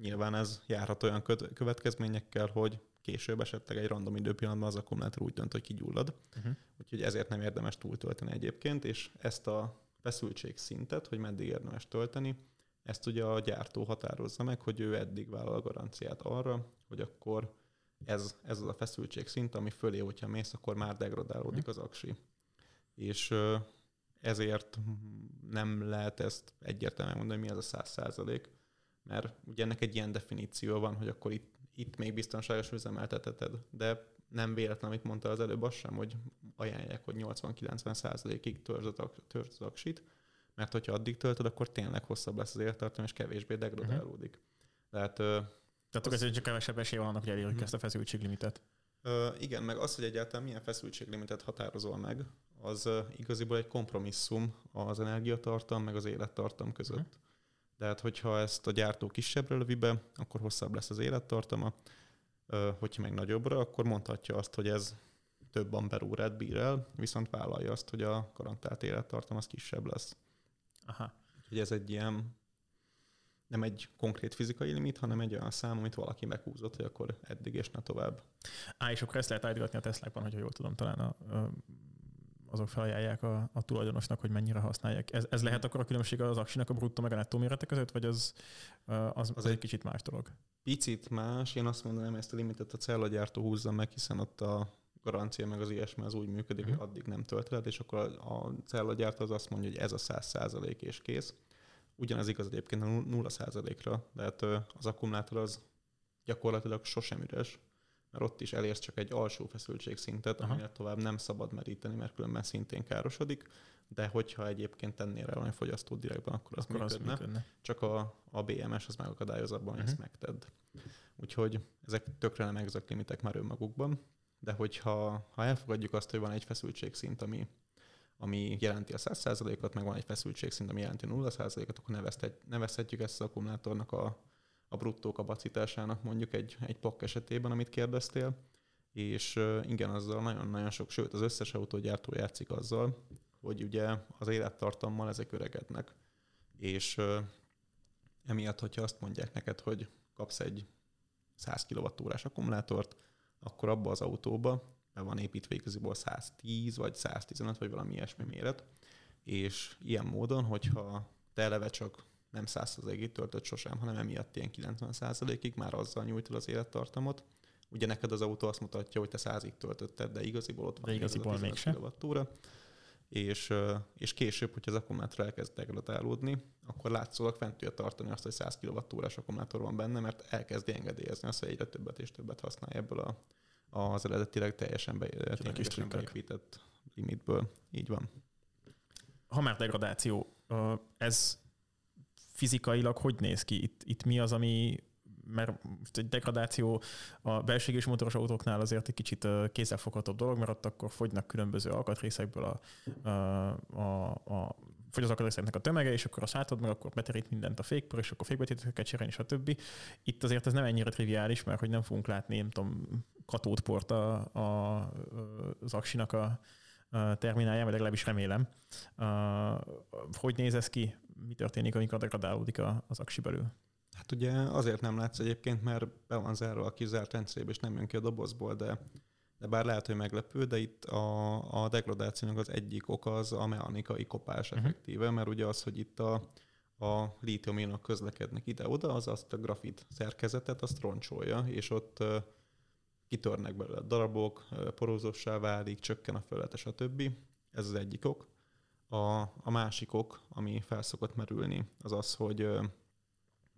nyilván ez járhat olyan következményekkel, hogy később esetleg egy random időpillanatban az akkumulátor úgy dönt, hogy kigyullad. Uh-huh. Úgyhogy ezért nem érdemes túltölteni egyébként, és ezt a feszültség szintet, hogy meddig érdemes tölteni, ezt ugye a gyártó határozza meg, hogy ő eddig vállal a garanciát arra, hogy akkor ez, ez az a feszültség szint, ami fölé, hogyha mész, akkor már degradálódik mhm. az aksi. És ezért nem lehet ezt egyértelműen mondani, mi az a száz százalék, mert ugye ennek egy ilyen definíció van, hogy akkor itt, itt még biztonságos üzemelteteted, de nem véletlen, amit mondta az előbb, az sem, hogy ajánlják, hogy 80-90 százalékig törzd az aksit, mert hogyha addig töltöd, akkor tényleg hosszabb lesz az élettartam, és kevésbé degradálódik. Uh-huh. Tehát tehát az... azért csak kevesebb esély van annak, hogy elérjük mm. ezt a feszültséglimitet. Uh, igen, meg az, hogy egyáltalán milyen feszültséglimitet határozol meg, az igaziból egy kompromisszum az energiatartam meg az élettartam között. Uh-huh. De hát, hogyha ezt a gyártó kisebbre lövi be, akkor hosszabb lesz az élettartama. Hogyha meg nagyobbra, akkor mondhatja azt, hogy ez több amperórát bír el, viszont vállalja azt, hogy a garantált élettartam az kisebb lesz. Aha. Úgyhogy ez egy ilyen nem egy konkrét fizikai limit, hanem egy olyan szám, amit valaki meghúzott, hogy akkor eddig és ne tovább. Á, és akkor ezt lehet állítani a Teslákban, hogyha jól tudom, talán a, a, azok felajánlják a, a tulajdonosnak, hogy mennyire használják. Ez, ez lehet akkor a különbség az aksinak a bruttó meg a nettó mérete között, vagy az, az, az, az egy, egy kicsit más dolog? Picit más. Én azt mondanám, ezt a limitet a cellagyártó húzza meg, hiszen ott a garancia meg az ilyesmi az úgy működik, uh-huh. hogy addig nem tölteled, és akkor a cellagyártó az azt mondja, hogy ez a száz százalék és kész Ugyanez igaz egyébként a 0%-ra, de hát az akkumulátor az gyakorlatilag sosem üres, mert ott is elérsz csak egy alsó feszültségszintet, aminek tovább nem szabad meríteni, mert különben szintén károsodik, de hogyha egyébként tennél el valami fogyasztó direktben, akkor az, akkor működne. az működne. Csak a, a BMS az megakadályoz abban, hogy uh-huh. ezt megtedd. Úgyhogy ezek tökre nem exakt limitek már önmagukban, de hogyha ha elfogadjuk azt, hogy van egy feszültségszint, ami ami jelenti a 100%-ot, meg van egy feszültségszint, ami jelenti a 0%-ot, akkor nevezhetjük ezt az akkumulátornak a, a bruttó kapacitásának mondjuk egy, egy POK esetében, amit kérdeztél, és igen, azzal nagyon-nagyon sok, sőt az összes autógyártó játszik azzal, hogy ugye az élettartammal ezek öregednek, és emiatt, hogyha azt mondják neked, hogy kapsz egy 100 kWh akkumulátort, akkor abba az autóba be van építve igaziból 110 vagy 115 vagy valami ilyesmi méret, és ilyen módon, hogyha te eleve csak nem 100%-ig töltött sosem, hanem emiatt ilyen 90%-ig már azzal nyújtod az élettartamot. Ugye neked az autó azt mutatja, hogy te 100-ig töltötted, de igaziból ott van de igaziból mégsem. És, és később, hogyha az akkumulátor elkezd degradálódni, akkor látszólag fent tudja tartani azt, hogy 100 kwh akkumulátor van benne, mert elkezdi engedélyezni azt, hogy egyre többet és többet használja ebből a az eredetileg teljesen, be, teljesen beépített limitből. Így van. ha már degradáció, ez fizikailag hogy néz ki? Itt, itt mi az, ami mert egy degradáció a belségés motoros autóknál azért egy kicsit kézzelfoghatóbb dolog, mert ott akkor fogynak különböző alkatrészekből a, a, a, a fogy az alkatrészeknek a tömege, és akkor a sátod meg, akkor beterít mindent a fékpor, és akkor fékbetéteket cserélni, stb. Itt azért ez nem ennyire triviális, mert hogy nem fogunk látni, nem tudom, katódport a, a, az aksinak a, a terminálján, vagy legalábbis remélem. Hogy néz ez ki? Mi történik, amikor degradálódik az aksi belül? Hát ugye azért nem látsz egyébként, mert be van zárva a kizárt rendszerébe, és nem jön ki a dobozból, de, de bár lehet, hogy meglepő, de itt a, a degradációnak az egyik oka az a mechanikai kopás uh-huh. effektíve, mert ugye az, hogy itt a, a lítiuménak közlekednek ide-oda, az azt a grafit szerkezetet, azt roncsolja, és ott kitörnek belőle darabok, porózossá válik, csökken a felülete, stb. Ez az egyik ok. A, a másik ok, ami felszokott merülni, az az, hogy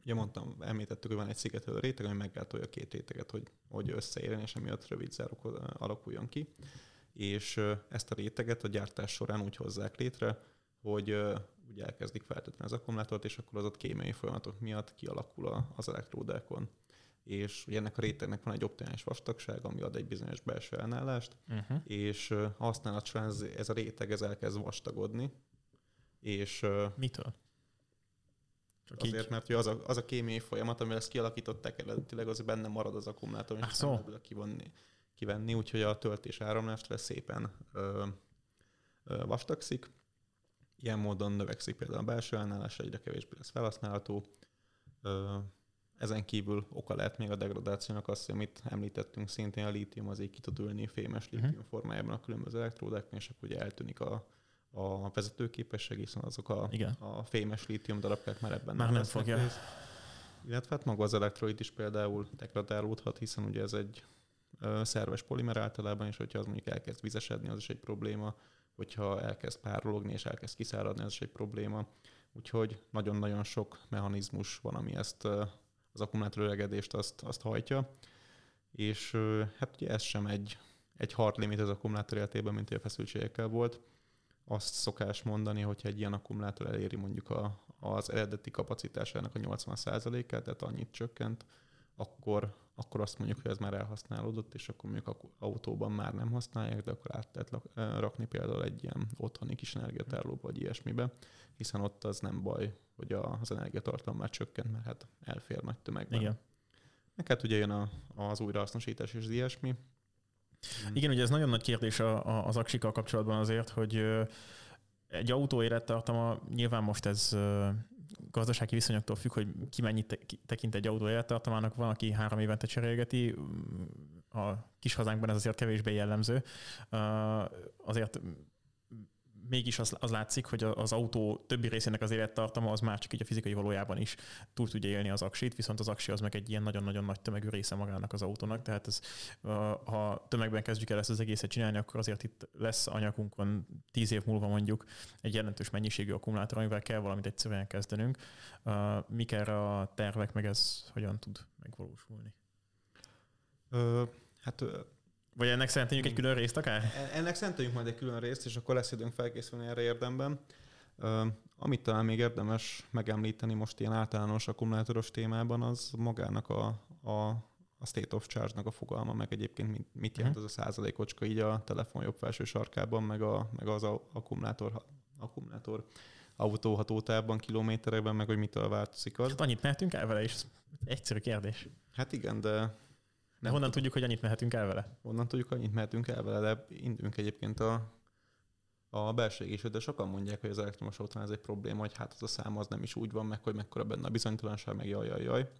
Ugye mondtam, említettük, hogy van egy szigetelő réteg, ami meggátolja a két réteget, hogy, hogy összeérjen, és emiatt rövid zárok alakuljon ki. És ezt a réteget a gyártás során úgy hozzák létre, hogy ugye elkezdik feltetni az akkumulátort, és akkor az ott kémiai folyamatok miatt kialakul az elektródákon. És ugye ennek a rétegnek van egy optimális vastagság, ami ad egy bizonyos belső ellenállást, uh-huh. és használat során ez, ez a réteg ez elkezd vastagodni. És, Mitől? Csak Azért, így. mert az a, az a kémiai folyamat, amivel ezt kialakították eredetileg, az benne marad az akkumulátor, és nem kivonni, kivenni, úgyhogy a töltés áramlást lesz szépen ö, ö, vastagszik. Ilyen módon növekszik például a belső ellenállás, egyre kevésbé lesz felhasználható. Ö, ezen kívül oka lehet még a degradációnak azt, amit említettünk, szintén a lítium az így ki tud ülni fémes lítium uh-huh. formájában a különböző elektródákon, és akkor ugye eltűnik a, a vezetőképesség, hiszen azok a, Igen. a fémes lítium darabkák már ebben már nem, fogja. Rész. Illetve hát maga az elektroid is például degradálódhat, hiszen ugye ez egy szerves polimer általában, és hogyha az mondjuk elkezd vizesedni, az is egy probléma, hogyha elkezd párologni és elkezd kiszáradni, az is egy probléma. Úgyhogy nagyon-nagyon sok mechanizmus van, ami ezt az akkumulátor öregedést azt, azt hajtja. És hát ugye ez sem egy, egy hard limit az akkumulátor életében, mint a feszültségekkel volt azt szokás mondani, hogyha egy ilyen akkumulátor eléri mondjuk a, az eredeti kapacitásának a 80%-át, tehát annyit csökkent, akkor, akkor azt mondjuk, hogy ez már elhasználódott, és akkor mondjuk autóban már nem használják, de akkor át lehet rakni például egy ilyen otthoni kis energiatárlóba, vagy ilyesmibe, hiszen ott az nem baj, hogy az energiatartalom már csökkent, mert hát elfér nagy tömegben. Igen. Meg hát ugye jön a, az újrahasznosítás és ilyesmi, Mm. Igen, ugye ez nagyon nagy kérdés az aksikkal kapcsolatban azért, hogy egy autó élettartama, nyilván most ez gazdasági viszonyoktól függ, hogy ki mennyit tekint egy autó élettartamának. Van, aki három évente cserélgeti, a kis hazánkban ez azért kevésbé jellemző. Azért mégis az, az látszik, hogy az autó többi részének az élettartama az már csak így a fizikai valójában is túl tudja élni az aksit, viszont az aksi az meg egy ilyen nagyon-nagyon nagy tömegű része magának az autónak, tehát ez, ha tömegben kezdjük el ezt az egészet csinálni, akkor azért itt lesz anyagunkon tíz év múlva mondjuk egy jelentős mennyiségű akkumulátor, amivel kell valamit egyszerűen kezdenünk. Mik erre a tervek, meg ez hogyan tud megvalósulni? Ö, hát vagy ennek szenteljük egy külön részt akár? E, ennek szenteljük majd egy külön részt, és akkor lesz időnk felkészülni erre érdemben. Uh, amit talán még érdemes megemlíteni most ilyen általános akkumulátoros témában, az magának a, a, a state of charge-nak a fogalma, meg egyébként mit, mit jelent uh-huh. az a százalékocska így a telefon jobb felső sarkában, meg, a, meg az a akkumulátor, akkumulátor autóhatótávban, kilométerekben, meg hogy mitől változik az. Hát annyit mehetünk el vele is. Egyszerű kérdés. Hát igen, de de honnan tudjuk, hogy annyit mehetünk el vele? Honnan tudjuk, hogy annyit mehetünk el vele, de indulunk egyébként a, a belső égésről, de sokan mondják, hogy az elektromos autón ez egy probléma, hogy hát az a szám az nem is úgy van meg, hogy mekkora benne a bizonytalanság, meg jaj, jaj, jaj.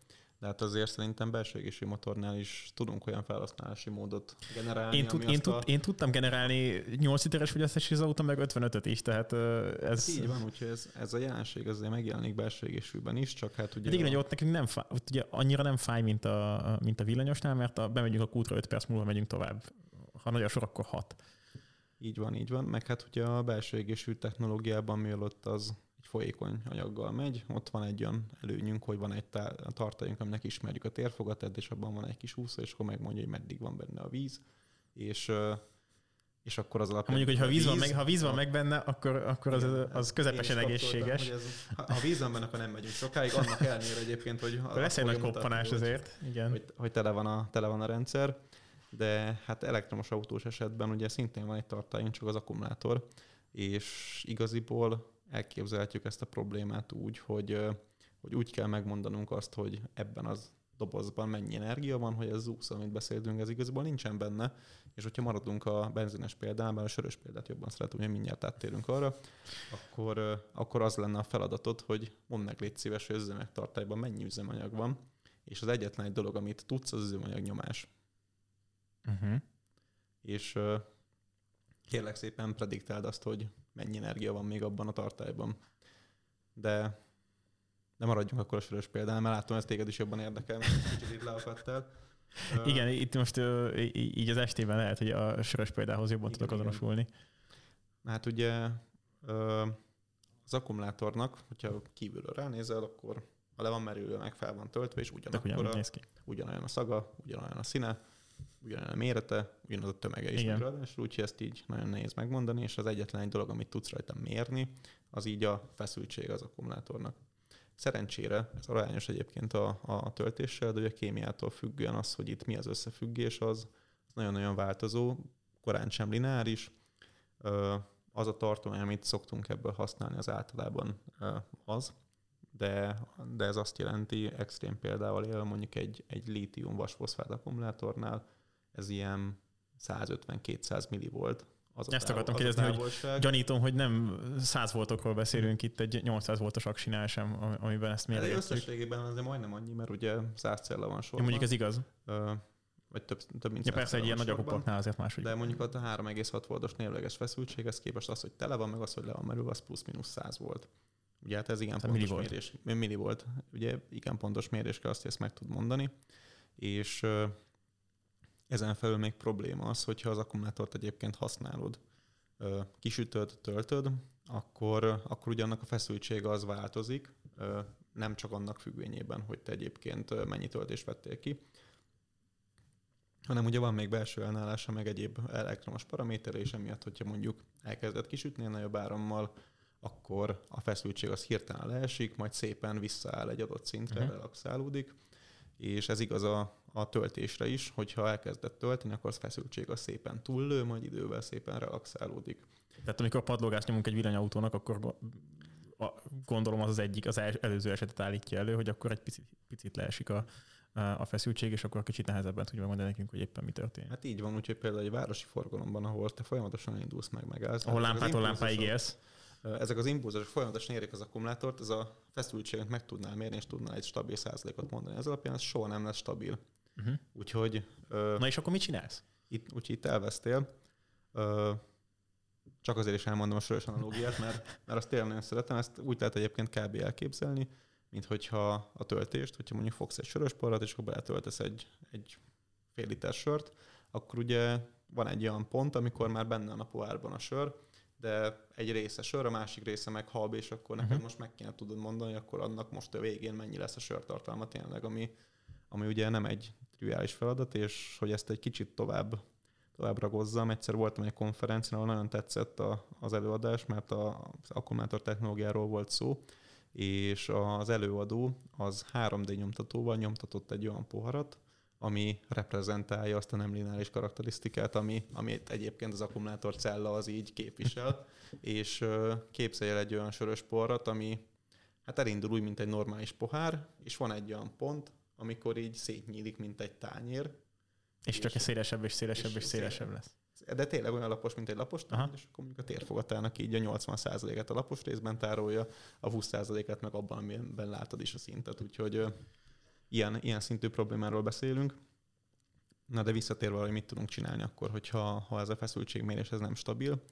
De hát azért szerintem belső égési motornál is tudunk olyan felhasználási módot generálni. Én, tud, én, tud, a... én tudtam generálni 8 literes fogyasztási autó, meg 55-öt is, tehát ez... Hát így van, úgyhogy ez, ez a jelenség azért megjelenik belső égésűben is, csak hát ugye... Hát igen, a... hogy ott nekünk nem fáj, ugye annyira nem fáj, mint a, mint a villanyosnál, mert a, bemegyünk a kútra 5 perc múlva megyünk tovább. Ha nagy a sor, akkor 6. Így van, így van. Meg hát ugye a belső égésű technológiában, mielőtt az folyékony anyaggal megy. Ott van egy olyan előnyünk, hogy van egy tartalékunk, aminek ismerjük a térfogatát, és abban van egy kis úszó, és akkor megmondja, hogy meddig van benne a víz. És, és akkor az alapján... Mondjuk, hogy ha víz van, meg, ha víz van meg benne, akkor, akkor az, az közepesen egészséges. Ez, ha víz van benne, akkor nem megyünk sokáig, annak ellenére egyébként, hogy... Lesz egy nagy koppanás azért, igen. Hogy, hogy tele, van a, tele van a rendszer, de hát elektromos autós esetben ugye szintén van egy tartályunk, csak az akkumulátor, és igaziból elképzelhetjük ezt a problémát úgy, hogy, hogy úgy kell megmondanunk azt, hogy ebben az dobozban mennyi energia van, hogy ez úsz, amit beszéltünk, ez igazából nincsen benne, és hogyha maradunk a benzines példában, a sörös példát jobban szeretem, hogy mindjárt áttérünk arra, akkor, akkor az lenne a feladatod, hogy mondd meg légy szíves, hogy üzemanyagtartályban mennyi üzemanyag van, és az egyetlen egy dolog, amit tudsz, az üzemanyag nyomás. Uh-huh. És kérlek szépen prediktáld azt, hogy mennyi energia van még abban a tartályban. De de maradjunk akkor a sörös példán, mert látom, ez téged is jobban érdekel, mert kicsit itt leakadtál. Igen, itt most így az estében lehet, hogy a sörös példához jobban igen, tudok azonosulni. Hát ugye az akkumulátornak, hogyha kívülről ránézel, akkor ha le van merülve, meg fel van töltve, és ugyanakkor a, ugyanolyan a szaga, ugyanolyan a színe, ugyanolyan a mérete, ugyanaz a tömege is és úgyhogy ezt így nagyon nehéz megmondani, és az egyetlen egy dolog, amit tudsz rajta mérni, az így a feszültség az akkumulátornak. Szerencsére, ez arányos egyébként a, a töltéssel, de ugye a kémiától függően az, hogy itt mi az összefüggés, az, az nagyon-nagyon változó, korán sem lineáris. Az a tartomány, amit szoktunk ebből használni, az általában az, de, de ez azt jelenti, extrém példával él mondjuk egy, egy lítium vasfoszfát akkumulátornál, ez ilyen 150-200 millivolt az Ezt akartam kérdezni, hogy gyanítom, hogy nem 100 voltokról beszélünk itt egy 800 voltos aksinál sem, amiben ezt mérjük. Összességében azért majdnem annyi, mert ugye 100 cella van sorban. Ja, mondjuk ez igaz. Ö, vagy több, több mint ja, persze egy ilyen nagy akupaknál azért máshogy. De mondjuk ott a 3,6 voltos névleges feszültséghez képest az, hogy tele van, meg az, hogy le van merül, az plusz-minusz 100 volt. Ugye hát ez igen Tehát pontos milli mérés. Volt. Milli volt. Ugye igen pontos mérés kell azt, hogy ezt meg tud mondani. És ezen felül még probléma az, hogyha az akkumulátort egyébként használod, kisütöd, töltöd, akkor, akkor ugye annak a feszültsége az változik, nem csak annak függvényében, hogy te egyébként mennyi töltést vettél ki, hanem ugye van még belső ellenállása, meg egyéb elektromos paraméter, és emiatt, hogyha mondjuk elkezdett kisütni a nagyobb árammal, akkor a feszültség az hirtelen leesik, majd szépen visszaáll egy adott szintre, uh-huh. relaxálódik, és ez igaz a, a töltésre is, hogyha elkezdett tölteni, akkor az feszültség az szépen túllő, majd idővel szépen relaxálódik. Tehát amikor padlogást nyomunk egy villanyautónak, akkor gondolom az az egyik, az előző esetet állítja elő, hogy akkor egy picit, picit leesik a, a feszültség, és akkor kicsit nehezebben tudja megmondani nekünk, hogy éppen mi történik. Hát így van, úgyhogy például egy városi forgalomban, ahol te folyamatosan indulsz meg, megállsz. Ahol lámpától lámpáig élsz. Ezek az impulzusok folyamatosan érik az akkumulátort, ez a feszültséget meg tudnál mérni, és tudnál egy stabil százalékot mondani. Ez alapján ez soha nem lesz stabil. Uh-huh. Úgyhogy... Na és akkor mit csinálsz? Itt, úgyhogy itt elvesztél. Csak azért is elmondom a sörös analógiát, mert, mert azt tényleg nagyon szeretem. Ezt úgy lehet egyébként kb. elképzelni, mint hogyha a töltést, hogyha mondjuk fogsz egy sörös porrat, és akkor beletöltesz egy, egy fél liter sört, akkor ugye van egy olyan pont, amikor már benne van a pohárban a sör, de egy része sör, a másik része meg hab, és akkor neked uh-huh. most meg kéne tudod mondani, akkor annak most a végén mennyi lesz a sörtartalma tényleg, ami, ami ugye nem egy triviális feladat, és hogy ezt egy kicsit tovább, tovább ragozzam. Egyszer voltam egy konferencián, ahol nagyon tetszett a, az előadás, mert a, az akkumulátor technológiáról volt szó, és az előadó az 3D nyomtatóval nyomtatott egy olyan poharat, ami reprezentálja azt a nem lineáris karakterisztikát, ami, amit egyébként az akkumulátor cella az így képvisel, és képzelj el egy olyan sörös porrat, ami hát elindul úgy, mint egy normális pohár, és van egy olyan pont, amikor így szétnyílik, mint egy tányér. És, és csak egy szélesebb és szélesebb és, és szélesebb lesz. De tényleg olyan lapos, mint egy lapos tányér, és akkor mondjuk a térfogatának így a 80%-et a lapos részben tárolja, a 20%-et meg abban, amiben látod is a szintet. Úgyhogy ilyen, ilyen szintű problémáról beszélünk. Na de visszatérve, hogy mit tudunk csinálni akkor, hogyha ha ez a feszültségmérés ez nem stabil.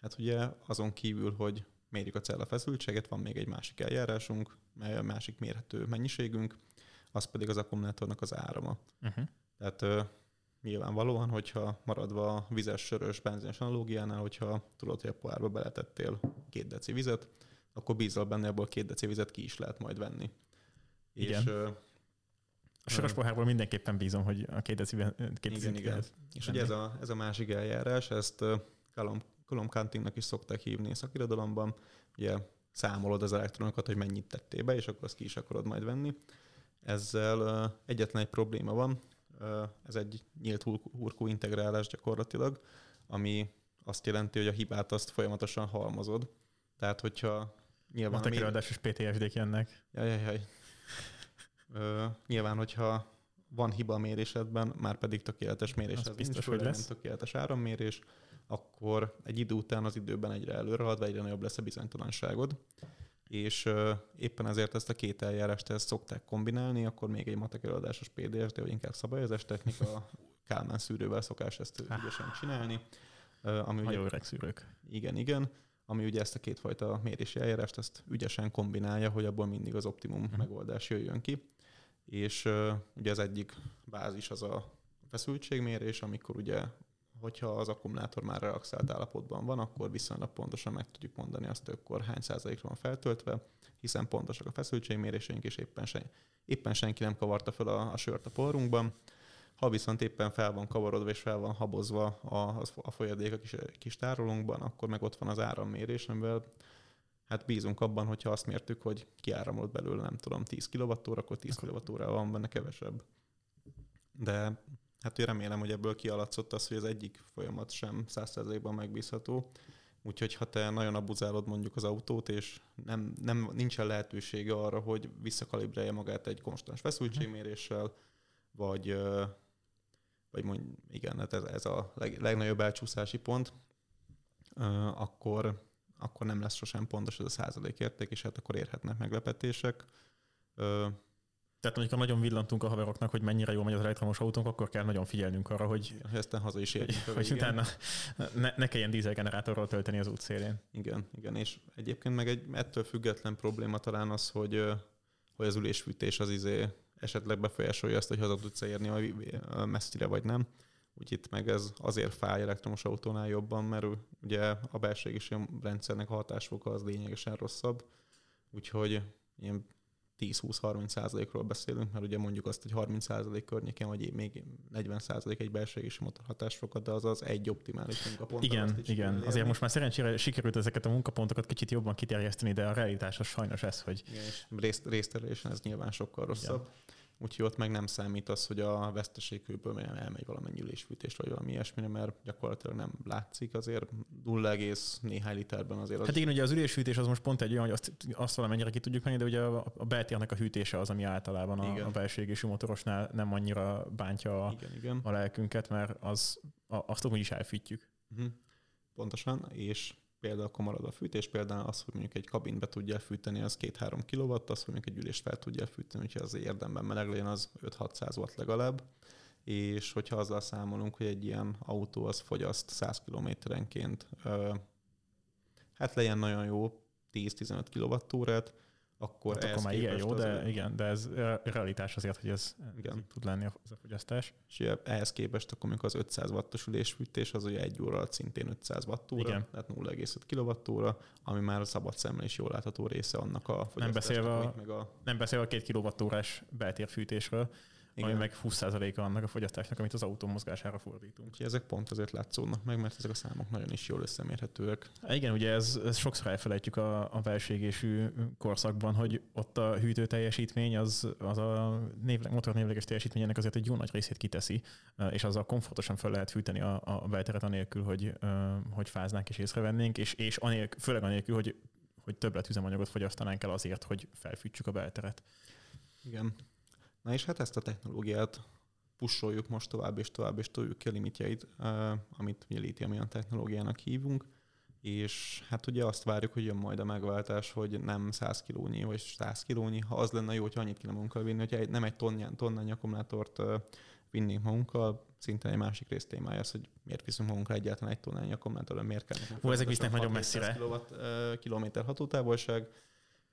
Hát ugye azon kívül, hogy mérjük a cella feszültséget, van még egy másik eljárásunk, mely a másik mérhető mennyiségünk, az pedig az akkumulátornak az árama. Uh-huh. Tehát uh, nyilvánvalóan, hogyha maradva a vizes, sörös, benzines analógiánál, hogyha tudod, hogy a pohárba beletettél két deci vizet, akkor bízol benne, abból két deci vizet ki is lehet majd venni. Igen. És a sörös pohárból mindenképpen bízom, hogy a két deci két igen, igen. És ugye ez a, ez a másik eljárás, ezt countingnak is szokták hívni szakirodalomban. Ugye számolod az elektronokat, hogy mennyit tettél be, és akkor azt ki is akarod majd venni. Ezzel egyetlen egy probléma van, ez egy nyílt hurkú integrálás gyakorlatilag, ami azt jelenti, hogy a hibát azt folyamatosan halmozod. Tehát, hogyha nyilván... A és PTSD-k jönnek. Jaj, jaj, jaj. Ö, nyilván, hogyha van hiba a mérésedben, már pedig tökéletes mérés, az biztos, hogy lesz. tökéletes árammérés, akkor egy idő után az időben egyre előre halad, egyre nagyobb lesz a bizonytalanságod. És uh, éppen ezért ezt a két eljárást ezt szokták kombinálni, akkor még egy matek előadásos PDSD, vagy inkább szabályozás technika, Kálmán szűrővel szokás ezt ügyesen csinálni. Uh, ami ugye, öreg szűrők. Igen, igen ami ugye ezt a kétfajta mérési eljárást ezt ügyesen kombinálja, hogy abból mindig az optimum uh-huh. megoldás jöjjön ki. És ugye az egyik bázis az a feszültségmérés, amikor ugye hogyha az akkumulátor már relaxált állapotban van, akkor viszonylag pontosan meg tudjuk mondani azt, hogy akkor hány százalékra van feltöltve, hiszen pontosak a feszültségméréseink, és éppen, sen, éppen senki nem kavarta fel a, a sört a porrunkban. Ha viszont éppen fel van kavarodva és fel van habozva a, a folyadék a kis, kis tárolónkban, akkor meg ott van az árammérés, amivel hát bízunk abban, hogyha azt mértük, hogy kiáramlott belőle, nem tudom, 10 kWh, akkor 10 kWh van benne kevesebb. De hát én remélem, hogy ebből kialatszott az, hogy az egyik folyamat sem 100%-ban megbízható. Úgyhogy ha te nagyon abuzálod mondjuk az autót, és nem, nem, nincsen lehetősége arra, hogy visszakalibrálja magát egy konstans feszültségméréssel, vagy, vagy mondjuk, igen, hát ez, ez a leg, legnagyobb elcsúszási pont, akkor, akkor nem lesz sosem pontos ez a százalékérték, és hát akkor érhetnek meglepetések. Tehát mondjuk, ha nagyon villantunk a haveroknak, hogy mennyire jó megy az elektromos autónk, akkor kell nagyon figyelnünk arra, hogy, aztán haza is érjünk. Hogy, hogy utána ne, ne kelljen dízelgenerátorról tölteni az út szélén. Igen, igen, és egyébként meg egy ettől független probléma talán az, hogy, hogy az ülésfűtés az izé esetleg befolyásolja azt, hogy haza tudsz érni messzire vagy nem. Úgyhogy itt meg ez azért fáj elektromos autónál jobban, mert ugye a belségési rendszernek a hatásfoka az lényegesen rosszabb. Úgyhogy ilyen 10-20-30 százalékról beszélünk, mert ugye mondjuk azt, hogy 30 százalék környéken, vagy még 40 százalék egy belső motor hatásfokat, de az az egy optimális munkapont. Igen, igen. Azért most már szerencsére sikerült ezeket a munkapontokat kicsit jobban kiterjeszteni, de a realitás az sajnos ez, hogy... Igen, és részt, ez nyilván sokkal rosszabb. Igen úgyhogy ott meg nem számít az, hogy a veszteségkőből elmegy valamennyi ülésfűtés, vagy valami ilyesmire, mert gyakorlatilag nem látszik azért 0, néhány literben azért. Az hát igen, ugye az ülésfűtés az most pont egy olyan, hogy azt, azt valamennyire ki tudjuk menni, de ugye a, a beltérnek a hűtése az, ami általában a, a belségésű motorosnál nem annyira bántja a, igen, igen. a lelkünket, mert az, a, azt úgy is elfűtjük. Uh-huh. Pontosan, és például akkor marad a fűtés, például az, hogy mondjuk egy kabint be tudja fűteni, az 2-3 kW, az, hogy mondjuk egy ülést fel tudja fűteni, hogyha az érdemben meleg legyen, az 5-600 watt legalább. És hogyha azzal számolunk, hogy egy ilyen autó az fogyaszt 100 kilométerenként, hát legyen nagyon jó 10-15 kWh-t, akkor hát ez akkor már ilyen jó, de azért... igen, de ez realitás azért, hogy ez igen. tud lenni az a fogyasztás. És ehhez képest akkor, amikor az 500 wattos ülésfűtés, az ugye egy óra alatt szintén 500 wattóra, igen. tehát 0,5 kWh, ami már a szabad szemmel is jól látható része annak a nem beszélve a, meg a... Nem beszélve a két kilovattórás beltérfűtésről, igen. ami meg 20%-a annak a fogyasztásnak, amit az autó mozgására fordítunk. Úgyhogy ezek pont azért látszódnak meg, mert ezek a számok nagyon is jól összemérhetőek. Igen, ugye ez, ez sokszor elfelejtjük a, a belségésű korszakban, hogy ott a hűtő teljesítmény, az, az a névleg, motor névleges teljesítményének azért egy jó nagy részét kiteszi, és azzal komfortosan fel lehet fűteni a, a belteret anélkül, hogy, hogy fáznánk és észrevennénk, és, és anélkül, főleg anélkül, hogy hogy többlet üzemanyagot fogyasztanánk el azért, hogy felfűtsük a belteret. Igen. Na és hát ezt a technológiát pusoljuk most tovább és tovább, és toljuk ki a limitjeit, amit ugye litium technológiának hívunk, és hát ugye azt várjuk, hogy jön majd a megváltás, hogy nem 100 kilónyi, vagy 100 kilónyi, ha az lenne jó, hogyha annyit kéne magunkkal vinni, hogyha nem egy tonnán, tonnányi akkumulátort vinnénk magunkkal, szinte egy másik rész témája az, hogy miért viszünk magunkra egyáltalán egy tonnányi akkumulátorra, miért kell. Ó, ezek visznek nagyon messzire. Kilométer hatótávolság,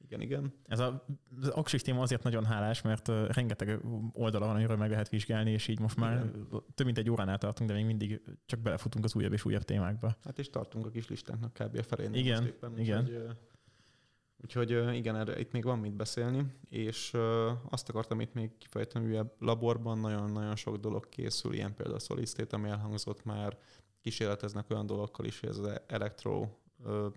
igen, igen. Ez a, az Axis téma azért nagyon hálás, mert rengeteg oldala van, amiről meg lehet vizsgálni, és így most már igen. több mint egy óránál tartunk, de még mindig csak belefutunk az újabb és újabb témákba. Hát és tartunk a kis listánknak kb. a felén. Igen, éppen, igen. Úgyhogy, úgyhogy igen, erre itt még van mit beszélni, és azt akartam itt még kifejteni, hogy a laborban nagyon-nagyon sok dolog készül, ilyen például a Solid State, ami elhangzott már, kísérleteznek olyan dolgokkal is, hogy ez az elektro ö,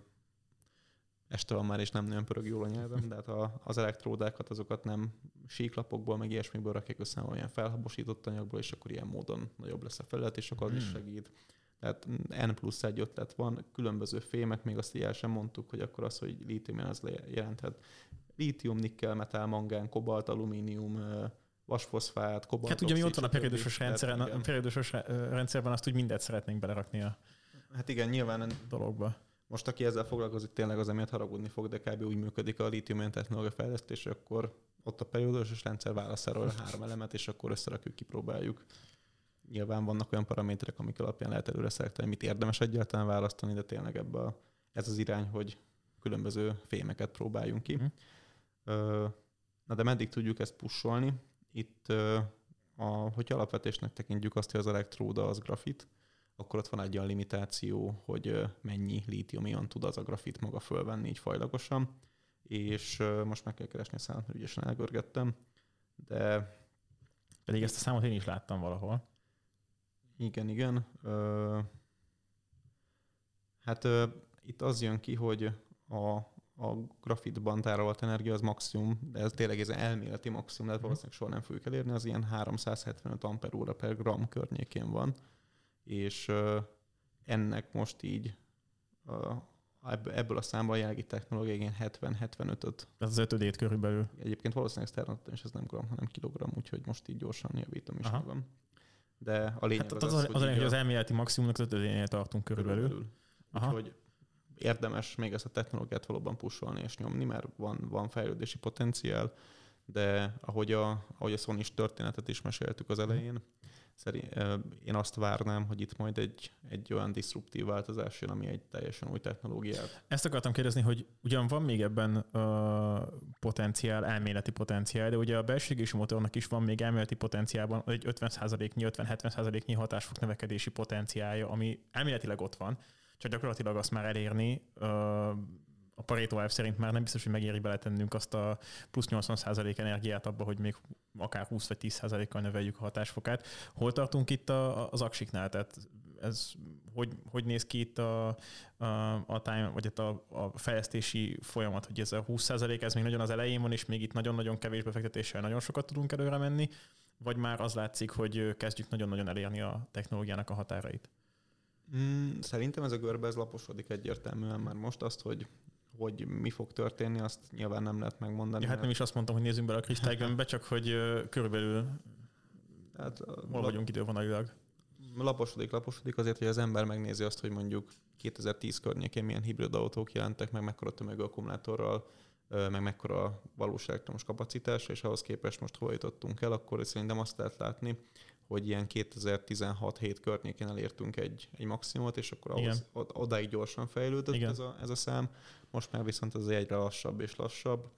este van már, és nem nagyon pörög jól a nyelvem, de hát a, az elektródákat, azokat nem síklapokból, meg ilyesmiből rakják össze, olyan felhabosított anyagból, és akkor ilyen módon nagyobb lesz a felület, és akkor az is Hmm. segít. Tehát N plusz egy ötlet van, különböző fémek, még azt el sem mondtuk, hogy akkor az, hogy lítium az le- jelenthet lítium, nikkel, metál, mangán, kobalt, alumínium, vasfoszfát, kobalt. Hát ugye mi ott van a periódusos rendszeren, a periódusos re- rendszerben azt úgy mindet szeretnénk belerakni a Hát igen, nyilván dologba. Most aki ezzel foglalkozik, tényleg az emiatt haragudni fog, de kb. úgy működik a lítium technológia fejlesztés, akkor ott a periódusos rendszer választ erről a három elemet, és akkor összerakjuk, kipróbáljuk. Nyilván vannak olyan paraméterek, amik alapján lehet előre szelektálni, mit érdemes egyáltalán választani, de tényleg ebbe a, ez az irány, hogy különböző fémeket próbáljunk ki. Mhm. Na de meddig tudjuk ezt pusolni? Itt, a, hogyha alapvetésnek tekintjük azt, hogy az elektróda az grafit, akkor ott van egy olyan limitáció, hogy mennyi lítium-ion tud az a grafit maga fölvenni így fajlagosan, és most meg kell keresni a számot, mert ügyesen elgörgettem, de Pedig ezt a számot én is láttam valahol. igen, igen. Hát itt az jön ki, hogy a, a grafitban tárolt energia az maximum, de ez tényleg ez elméleti maximum, tehát valószínűleg soha nem fogjuk elérni, az ilyen 375 amper óra per gram környékén van, és ennek most így ebből a számból a jelenlegi technológia ilyen 70-75-öt. Ez az ötödét körülbelül. Egyébként valószínűleg szternattam, és ez nem gram, hanem kilogram, úgyhogy most így gyorsan javítom is Aha. magam. De a lényeg Hát az, az, az, hogy az, az, hogy az elméleti maximumnak az ötödénél tartunk körülbelül. Aha. Úgyhogy érdemes még ezt a technológiát valóban pusolni és nyomni, mert van, van fejlődési potenciál, de ahogy a, ahogy a sony történetet is meséltük az elején, szerint, én azt várnám, hogy itt majd egy, egy olyan disruptív változás jön, ami egy teljesen új technológiát. Ezt akartam kérdezni, hogy ugyan van még ebben uh, potenciál, elméleti potenciál, de ugye a belső égési motornak is van még elméleti potenciálban egy 50%-nyi, 50-70%-nyi hatásfok növekedési potenciálja, ami elméletileg ott van, csak gyakorlatilag azt már elérni uh, a Pareto elv szerint már nem biztos, hogy megéri beletennünk azt a plusz 80% energiát abba, hogy még akár 20 vagy 10%-kal növeljük a hatásfokát. Hol tartunk itt a, az aksiknál? Tehát ez hogy, hogy néz ki itt a, a, a time, vagy a, a fejlesztési folyamat, hogy ez a 20% ez még nagyon az elején van, és még itt nagyon-nagyon kevés befektetéssel nagyon sokat tudunk előre menni, vagy már az látszik, hogy kezdjük nagyon-nagyon elérni a technológiának a határait? Mm, szerintem ez a görbe ez laposodik egyértelműen már most azt, hogy hogy mi fog történni, azt nyilván nem lehet megmondani. Ja, hát nem is azt mondtam, hogy nézzünk bele a kristálygömbbe, csak hogy körülbelül hát, hol vagyunk idővonalilag. laposodik, laposodik azért, hogy az ember megnézi azt, hogy mondjuk 2010 környékén milyen hibrid autók jelentek meg, mekkora tömegű akkumulátorral, meg mekkora valós elektromos kapacitás, és ahhoz képest most hol jutottunk el, akkor szerintem azt lehet látni, hogy ilyen 2016-7 környékén elértünk egy, egy maximumot, és akkor ahhoz, od- odáig gyorsan fejlődött Igen. ez a, ez a szám. Most már viszont ez egyre lassabb és lassabb.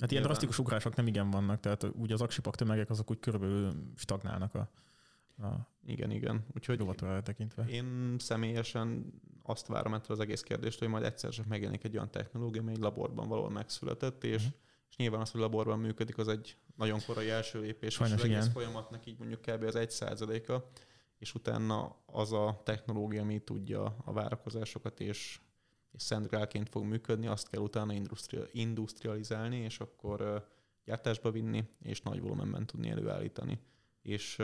Hát ilyen drasztikus ugrások nem igen vannak, tehát úgy az aksipak tömegek azok úgy körülbelül stagnálnak a, a Igen, igen. Úgyhogy tekintve. Én személyesen azt várom ettől az egész kérdést, hogy majd egyszer csak megjelenik egy olyan technológia, amely egy laborban valahol megszületett, és, Mhm. És nyilván az, hogy laborban működik, az egy nagyon korai első lépés, Sajnos és az egész igen. folyamatnak így mondjuk kb. az egy százaléka, és utána az a technológia, ami tudja a várakozásokat, és, és szentgrálként fog működni, azt kell utána industria, industrializálni, és akkor gyártásba vinni, és nagy volumenben tudni előállítani. És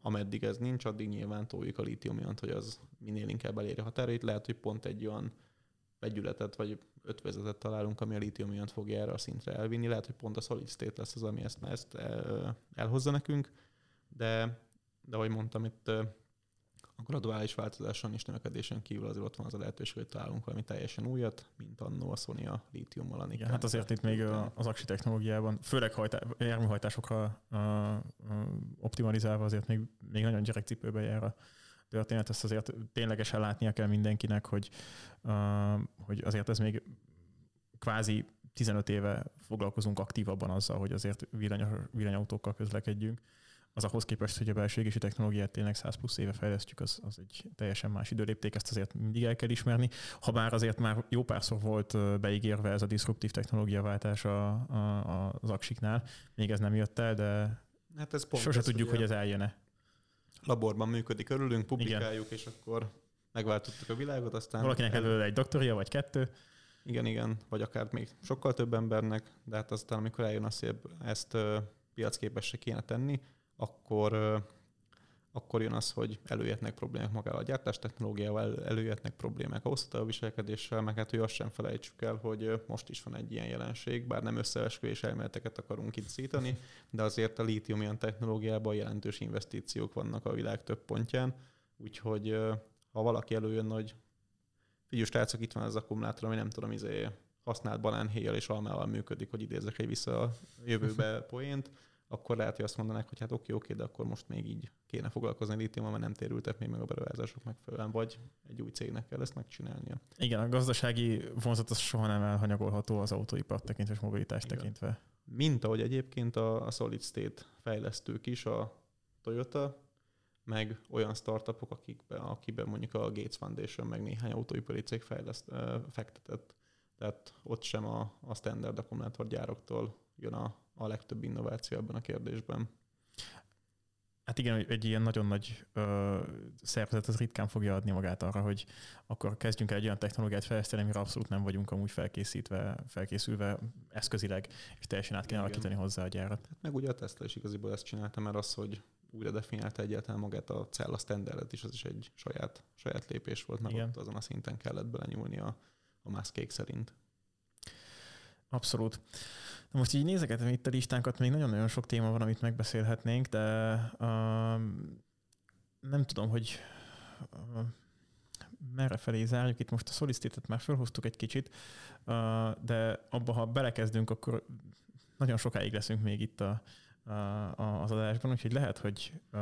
ameddig ez nincs, addig nyilván toljuk a lítiumiont, hogy az minél inkább eléri határait. Lehet, hogy pont egy olyan vegyületet vagy ötvezetet találunk, ami a lítiumiont fogja erre a szintre elvinni. Lehet, hogy pont a solid state lesz az, ami ezt, ezt el- elhozza nekünk, de, de ahogy mondtam, itt ö, a graduális változáson és növekedésen kívül azért ott van az a lehetőség, hogy találunk valami teljesen újat, mint annó a Sony a lítiummal. a Igen, hát azért itt még a- az aksi technológiában, főleg hajtá, járműhajtásokra optimalizálva azért még, még nagyon gyerekcipőbe jár a történet. Ezt azért ténylegesen látnia kell mindenkinek, hogy, hogy azért ez még kvázi 15 éve foglalkozunk aktívabban azzal, hogy azért villany, villanyautókkal közlekedjünk. Az ahhoz képest, hogy a belső égési technológiát tényleg 100 plusz éve fejlesztjük, az, az egy teljesen más időlépték, ezt azért mindig el kell ismerni. Ha bár azért már jó párszor volt beígérve ez a disruptív technológiaváltás a, a, az aksiknál, még ez nem jött el, de hát ez pont sose ez, tudjuk, ugye- hogy ez eljön-e. Laborban működik körülünk, publikáljuk, Igen. és akkor megváltottuk a világot, aztán... Valakinek el... egy doktoria, vagy kettő. Igen, igen, vagy akár még sokkal több embernek, de hát aztán, amikor eljön az, hogy ezt piacképessé kéne tenni, akkor akkor jön az, hogy előjöhetnek problémák magával a gyártás technológiával, előjöhetnek problémák a hosszú viselkedéssel, meg hát, hogy azt sem felejtsük el, hogy most is van egy ilyen jelenség, bár nem összeesküvés elméleteket akarunk itt szítani, de azért a lítium technológiában jelentős investíciók vannak a világ több pontján, úgyhogy ha valaki előjön, hogy figyelj, srácok, itt van az akkumulátor, ami nem tudom, izé használt banánhéjjal és almával működik, hogy idézek egy vissza a jövőbe poént, akkor lehet, hogy azt mondanák, hogy hát oké, oké, de akkor most még így kéne foglalkozni lítiummal, mert nem térültek még meg a beruházások megfelelően, vagy egy új cégnek kell ezt megcsinálnia. Igen, a gazdasági vonzat az soha nem elhanyagolható az autóipar tekintve és mobilitás Igen. tekintve. Mint ahogy egyébként a, a Solid State fejlesztők is, a Toyota, meg olyan startupok, akikben, akiben mondjuk a Gates Foundation, meg néhány autóipari cég fejleszt, fektetett. Tehát ott sem a, a standard akkumulátorgyároktól jön a, a legtöbb innováció ebben a kérdésben. Hát igen, egy ilyen nagyon nagy ö, szervezet az ritkán fogja adni magát arra, hogy akkor kezdjünk el egy olyan technológiát fejleszteni, amire abszolút nem vagyunk amúgy felkészítve, felkészülve eszközileg, és teljesen át kéne alakítani hozzá a gyárat. Hát meg ugye a Tesla is igaziból ezt csinálta, mert az, hogy újra definiálta egyáltalán magát a cella standardet is, az is egy saját, saját lépés volt, mert Igen. ott azon a szinten kellett belenyúlni a, a maszkék szerint. Abszolút. Na most így nézegetem itt a listánkat, még nagyon-nagyon sok téma van, amit megbeszélhetnénk, de uh, nem tudom, hogy uh, merre felé zárjuk. Itt most a szolisztétet már felhoztuk egy kicsit, uh, de abba, ha belekezdünk, akkor nagyon sokáig leszünk még itt a, a, az adásban, úgyhogy lehet, hogy uh,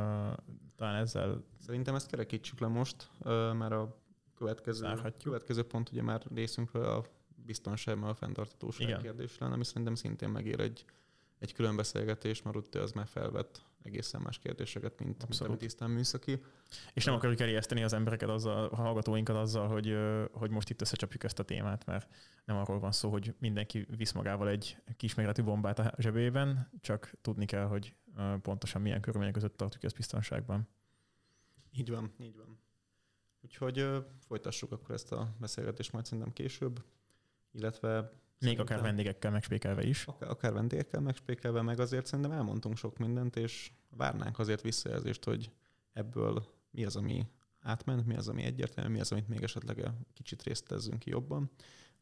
talán ezzel... Szerintem ezt kerekítsük le most, uh, mert a következő, következő pont ugye már részünkről a biztonság, mert a fenntartatóság Igen. kérdés lenne, ami szerintem szintén megér egy, egy külön beszélgetés, mert ott az már felvett egészen más kérdéseket, mint, mint ami tisztán műszaki. És nem akarjuk erijeszteni az embereket azzal, a hallgatóinkat azzal, hogy, hogy most itt összecsapjuk ezt a témát, mert nem arról van szó, hogy mindenki visz magával egy kisméretű bombát a zsebében, csak tudni kell, hogy pontosan milyen körülmények között tartjuk ezt biztonságban. Így van, így van. Úgyhogy folytassuk akkor ezt a beszélgetést majd szerintem később illetve még akár vendégekkel megspékelve is. Akár, akár vendégekkel megspékelve, meg azért szerintem elmondtunk sok mindent, és várnánk azért visszajelzést, hogy ebből mi az, ami átment, mi az, ami egyértelmű, mi az, amit még esetleg kicsit résztezzünk ki jobban.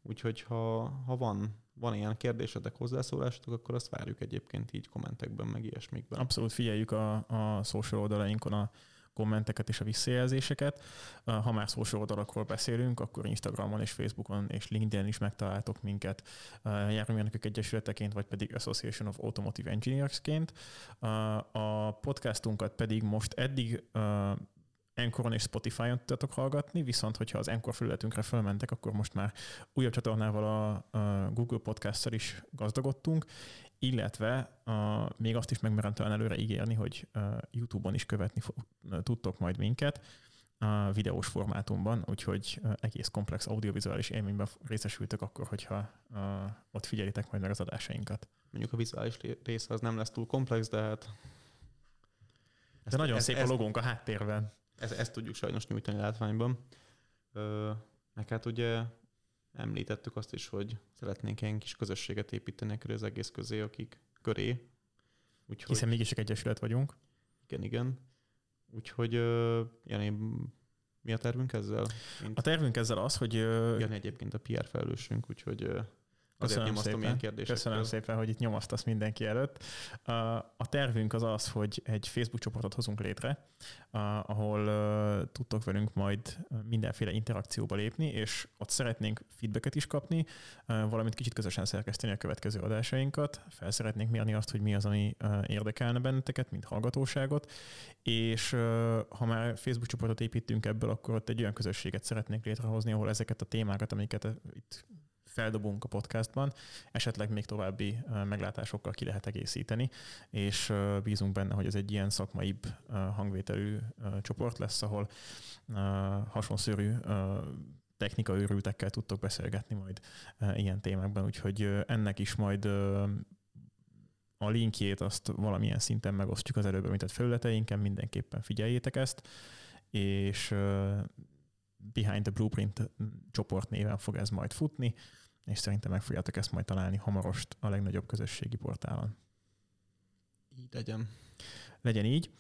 Úgyhogy ha, ha van, van ilyen kérdésetek, hozzászólásotok, akkor azt várjuk egyébként így kommentekben, meg ilyesmikben. Abszolút figyeljük a, a social oldalainkon a kommenteket és a visszajelzéseket. Ha már social oldalakról beszélünk, akkor Instagramon és Facebookon és LinkedIn is megtaláltok minket járművenek egyesületeként, vagy pedig Association of Automotive Engineers-ként. A podcastunkat pedig most eddig Encoron és Spotify-on tudtatok hallgatni, viszont hogyha az Encore felületünkre felmentek, akkor most már újabb csatornával a, Google Podcast-szel is gazdagodtunk, illetve a, még azt is megmerem talán előre ígérni, hogy a YouTube-on is követni fog, tudtok majd minket a videós formátumban, úgyhogy egész komplex audiovizuális élményben részesültök akkor, hogyha a, ott figyelitek majd meg az adásainkat. Mondjuk a vizuális része az nem lesz túl komplex, de hát... De nagyon ez, szép ez, a logónk a háttérben. Ezt, ezt tudjuk sajnos nyújtani látványban. Ö, meg hát ugye említettük azt is, hogy szeretnénk ilyen kis közösséget építeni körül az egész közé, akik köré. Úgyhogy, Hiszen mégis egy egyesület vagyunk. Igen, igen. Úgyhogy Jani, mi a tervünk ezzel? Mint... A tervünk ezzel az, hogy... Jani egyébként a PR felelősünk, úgyhogy Azért Köszönöm szépen. ilyen. Köszönöm szépen, hogy itt nyomasztasz mindenki előtt. A tervünk az az, hogy egy Facebook csoportot hozunk létre, ahol tudtok velünk majd mindenféle interakcióba lépni, és ott szeretnénk feedbacket is kapni, valamint kicsit közösen szerkeszteni a következő adásainkat. Fel szeretnénk mérni azt, hogy mi az, ami érdekelne benneteket, mint hallgatóságot, és ha már Facebook csoportot építünk ebből, akkor ott egy olyan közösséget szeretnénk létrehozni, ahol ezeket a témákat, amiket itt feldobunk a podcastban, esetleg még további meglátásokkal ki lehet egészíteni, és bízunk benne, hogy ez egy ilyen szakmaibb hangvételű csoport lesz, ahol hasonszörű technikaőrültekkel tudtok beszélgetni majd ilyen témákban, úgyhogy ennek is majd a linkjét azt valamilyen szinten megosztjuk az előbb említett felületeinken, mindenképpen figyeljétek ezt, és Behind the Blueprint csoport néven fog ez majd futni, és szerintem meg fogjátok ezt majd találni hamarost a legnagyobb közösségi portálon. Így legyen. Legyen így.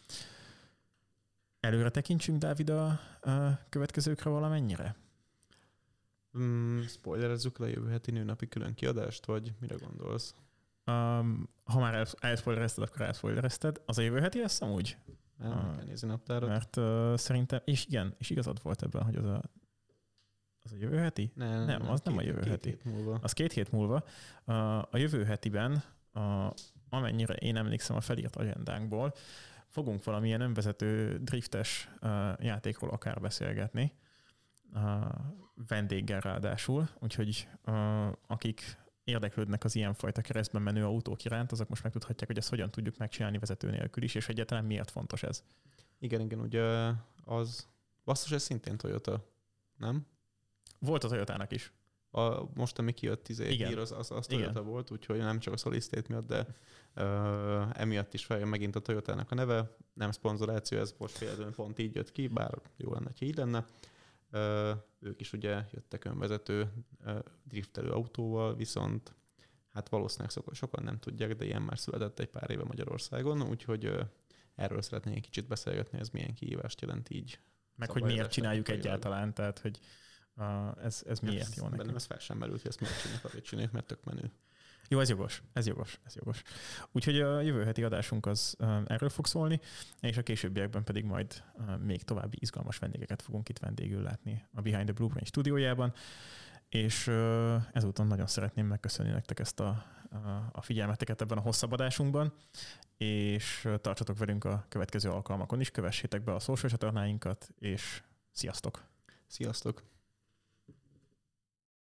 Előre tekintsünk, Dávid, a, a következőkre valamennyire? Mm, spoilerezzük le a jövő heti nőnapi külön kiadást, vagy mire gondolsz? Um, ha már elspoilerezted, akkor elspoilerezted. Az a jövő heti lesz amúgy? Nem, uh, kell nézni naptárat. Mert uh, szerintem, és igen, és igazad volt ebben, hogy az a, az a jövő heti? Nem, nem, nem az két, nem a jövő két heti. Hét múlva. Az két hét múlva. A jövő hetiben, uh, amennyire én emlékszem a felírt agendánkból, fogunk valamilyen önvezető driftes játékról akár beszélgetni, vendéggel ráadásul, úgyhogy akik érdeklődnek az ilyenfajta keresztben menő autók iránt, azok most megtudhatják, hogy ezt hogyan tudjuk megcsinálni vezető nélkül is, és egyáltalán miért fontos ez. Igen, igen, ugye az, basszus, ez szintén Toyota, nem? Volt a Toyotának is. A, most, ami kijött izé, Igen. hír, az, az, az Toyota Igen. volt, úgyhogy nem csak a Solid State miatt, de uh, emiatt is feljön megint a Toyotának a neve. Nem szponzoráció, ez most például pont így jött ki, bár jó lenne, ha így lenne. Ők is ugye jöttek önvezető driftelő autóval, viszont hát valószínűleg sokan, nem tudják, de ilyen már született egy pár éve Magyarországon, úgyhogy erről szeretnék egy kicsit beszélgetni, ez milyen kihívást jelent így. Meg hogy miért csináljuk egyáltalán, tehát hogy uh, ez, ez miért ez, jó nekünk. Bennem ez fel sem merült, hogy ezt miért csináljuk, azért csináljuk, mert tök menő. Jó, ez jogos, ez jogos, ez jogos. Úgyhogy a jövő heti adásunk az erről fog szólni, és a későbbiekben pedig majd még további izgalmas vendégeket fogunk itt vendégül látni a Behind the Blueprint stúdiójában, és ezúton nagyon szeretném megköszönni nektek ezt a, a figyelmeteket ebben a hosszabb adásunkban, és tartsatok velünk a következő alkalmakon is, kövessétek be a social csatornáinkat, és sziasztok! Sziasztok!